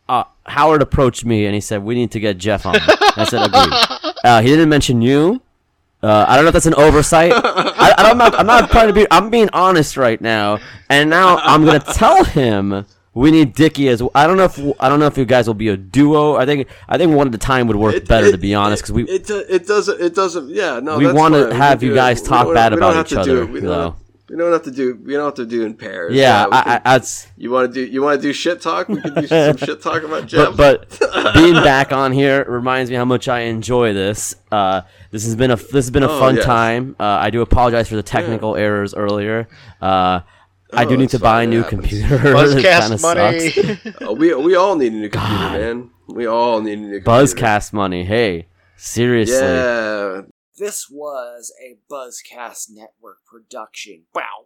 Speaker 3: uh, Howard approached me and he said we need to get Jeff on. I said agreed. *laughs* Uh, he didn't mention you. Uh, I don't know if that's an oversight. I, don't know. I'm not trying to be. I'm being honest right now, and now I'm gonna tell him we need Dickie as. well. I don't know if I don't know if you guys will be a duo. I think I think one at a time would work
Speaker 1: It-
Speaker 3: better
Speaker 1: it-
Speaker 3: to be honest because we
Speaker 1: it, it, it doesn't it doesn't yeah no
Speaker 3: We wanna have you guys talk bad about each other.
Speaker 1: We
Speaker 3: though.
Speaker 1: don't, we don't have to do we don't have to do in pairs.
Speaker 3: yeah.
Speaker 1: we
Speaker 3: I, I,
Speaker 1: you want to do you want to do shit talk? We can do some *laughs* shit talk about Jeff.
Speaker 3: but, but *laughs* being back on here reminds me how much I enjoy this. Uh, this has been a this has been a
Speaker 1: Oh,
Speaker 3: fun
Speaker 1: yes.
Speaker 3: time. Uh, I do apologize for the technical errors earlier. Uh, I do
Speaker 1: Oh,
Speaker 3: need to buy a new
Speaker 1: happens.
Speaker 3: computer. *laughs*
Speaker 2: Buzzcast money.
Speaker 3: sucks. *laughs*
Speaker 1: Uh, we we all need a new computer,
Speaker 3: God.
Speaker 1: man. We all need a new computer.
Speaker 3: Buzzcast money. Hey, seriously.
Speaker 1: Yeah.
Speaker 4: This was a Buzzcast Network production. Wow.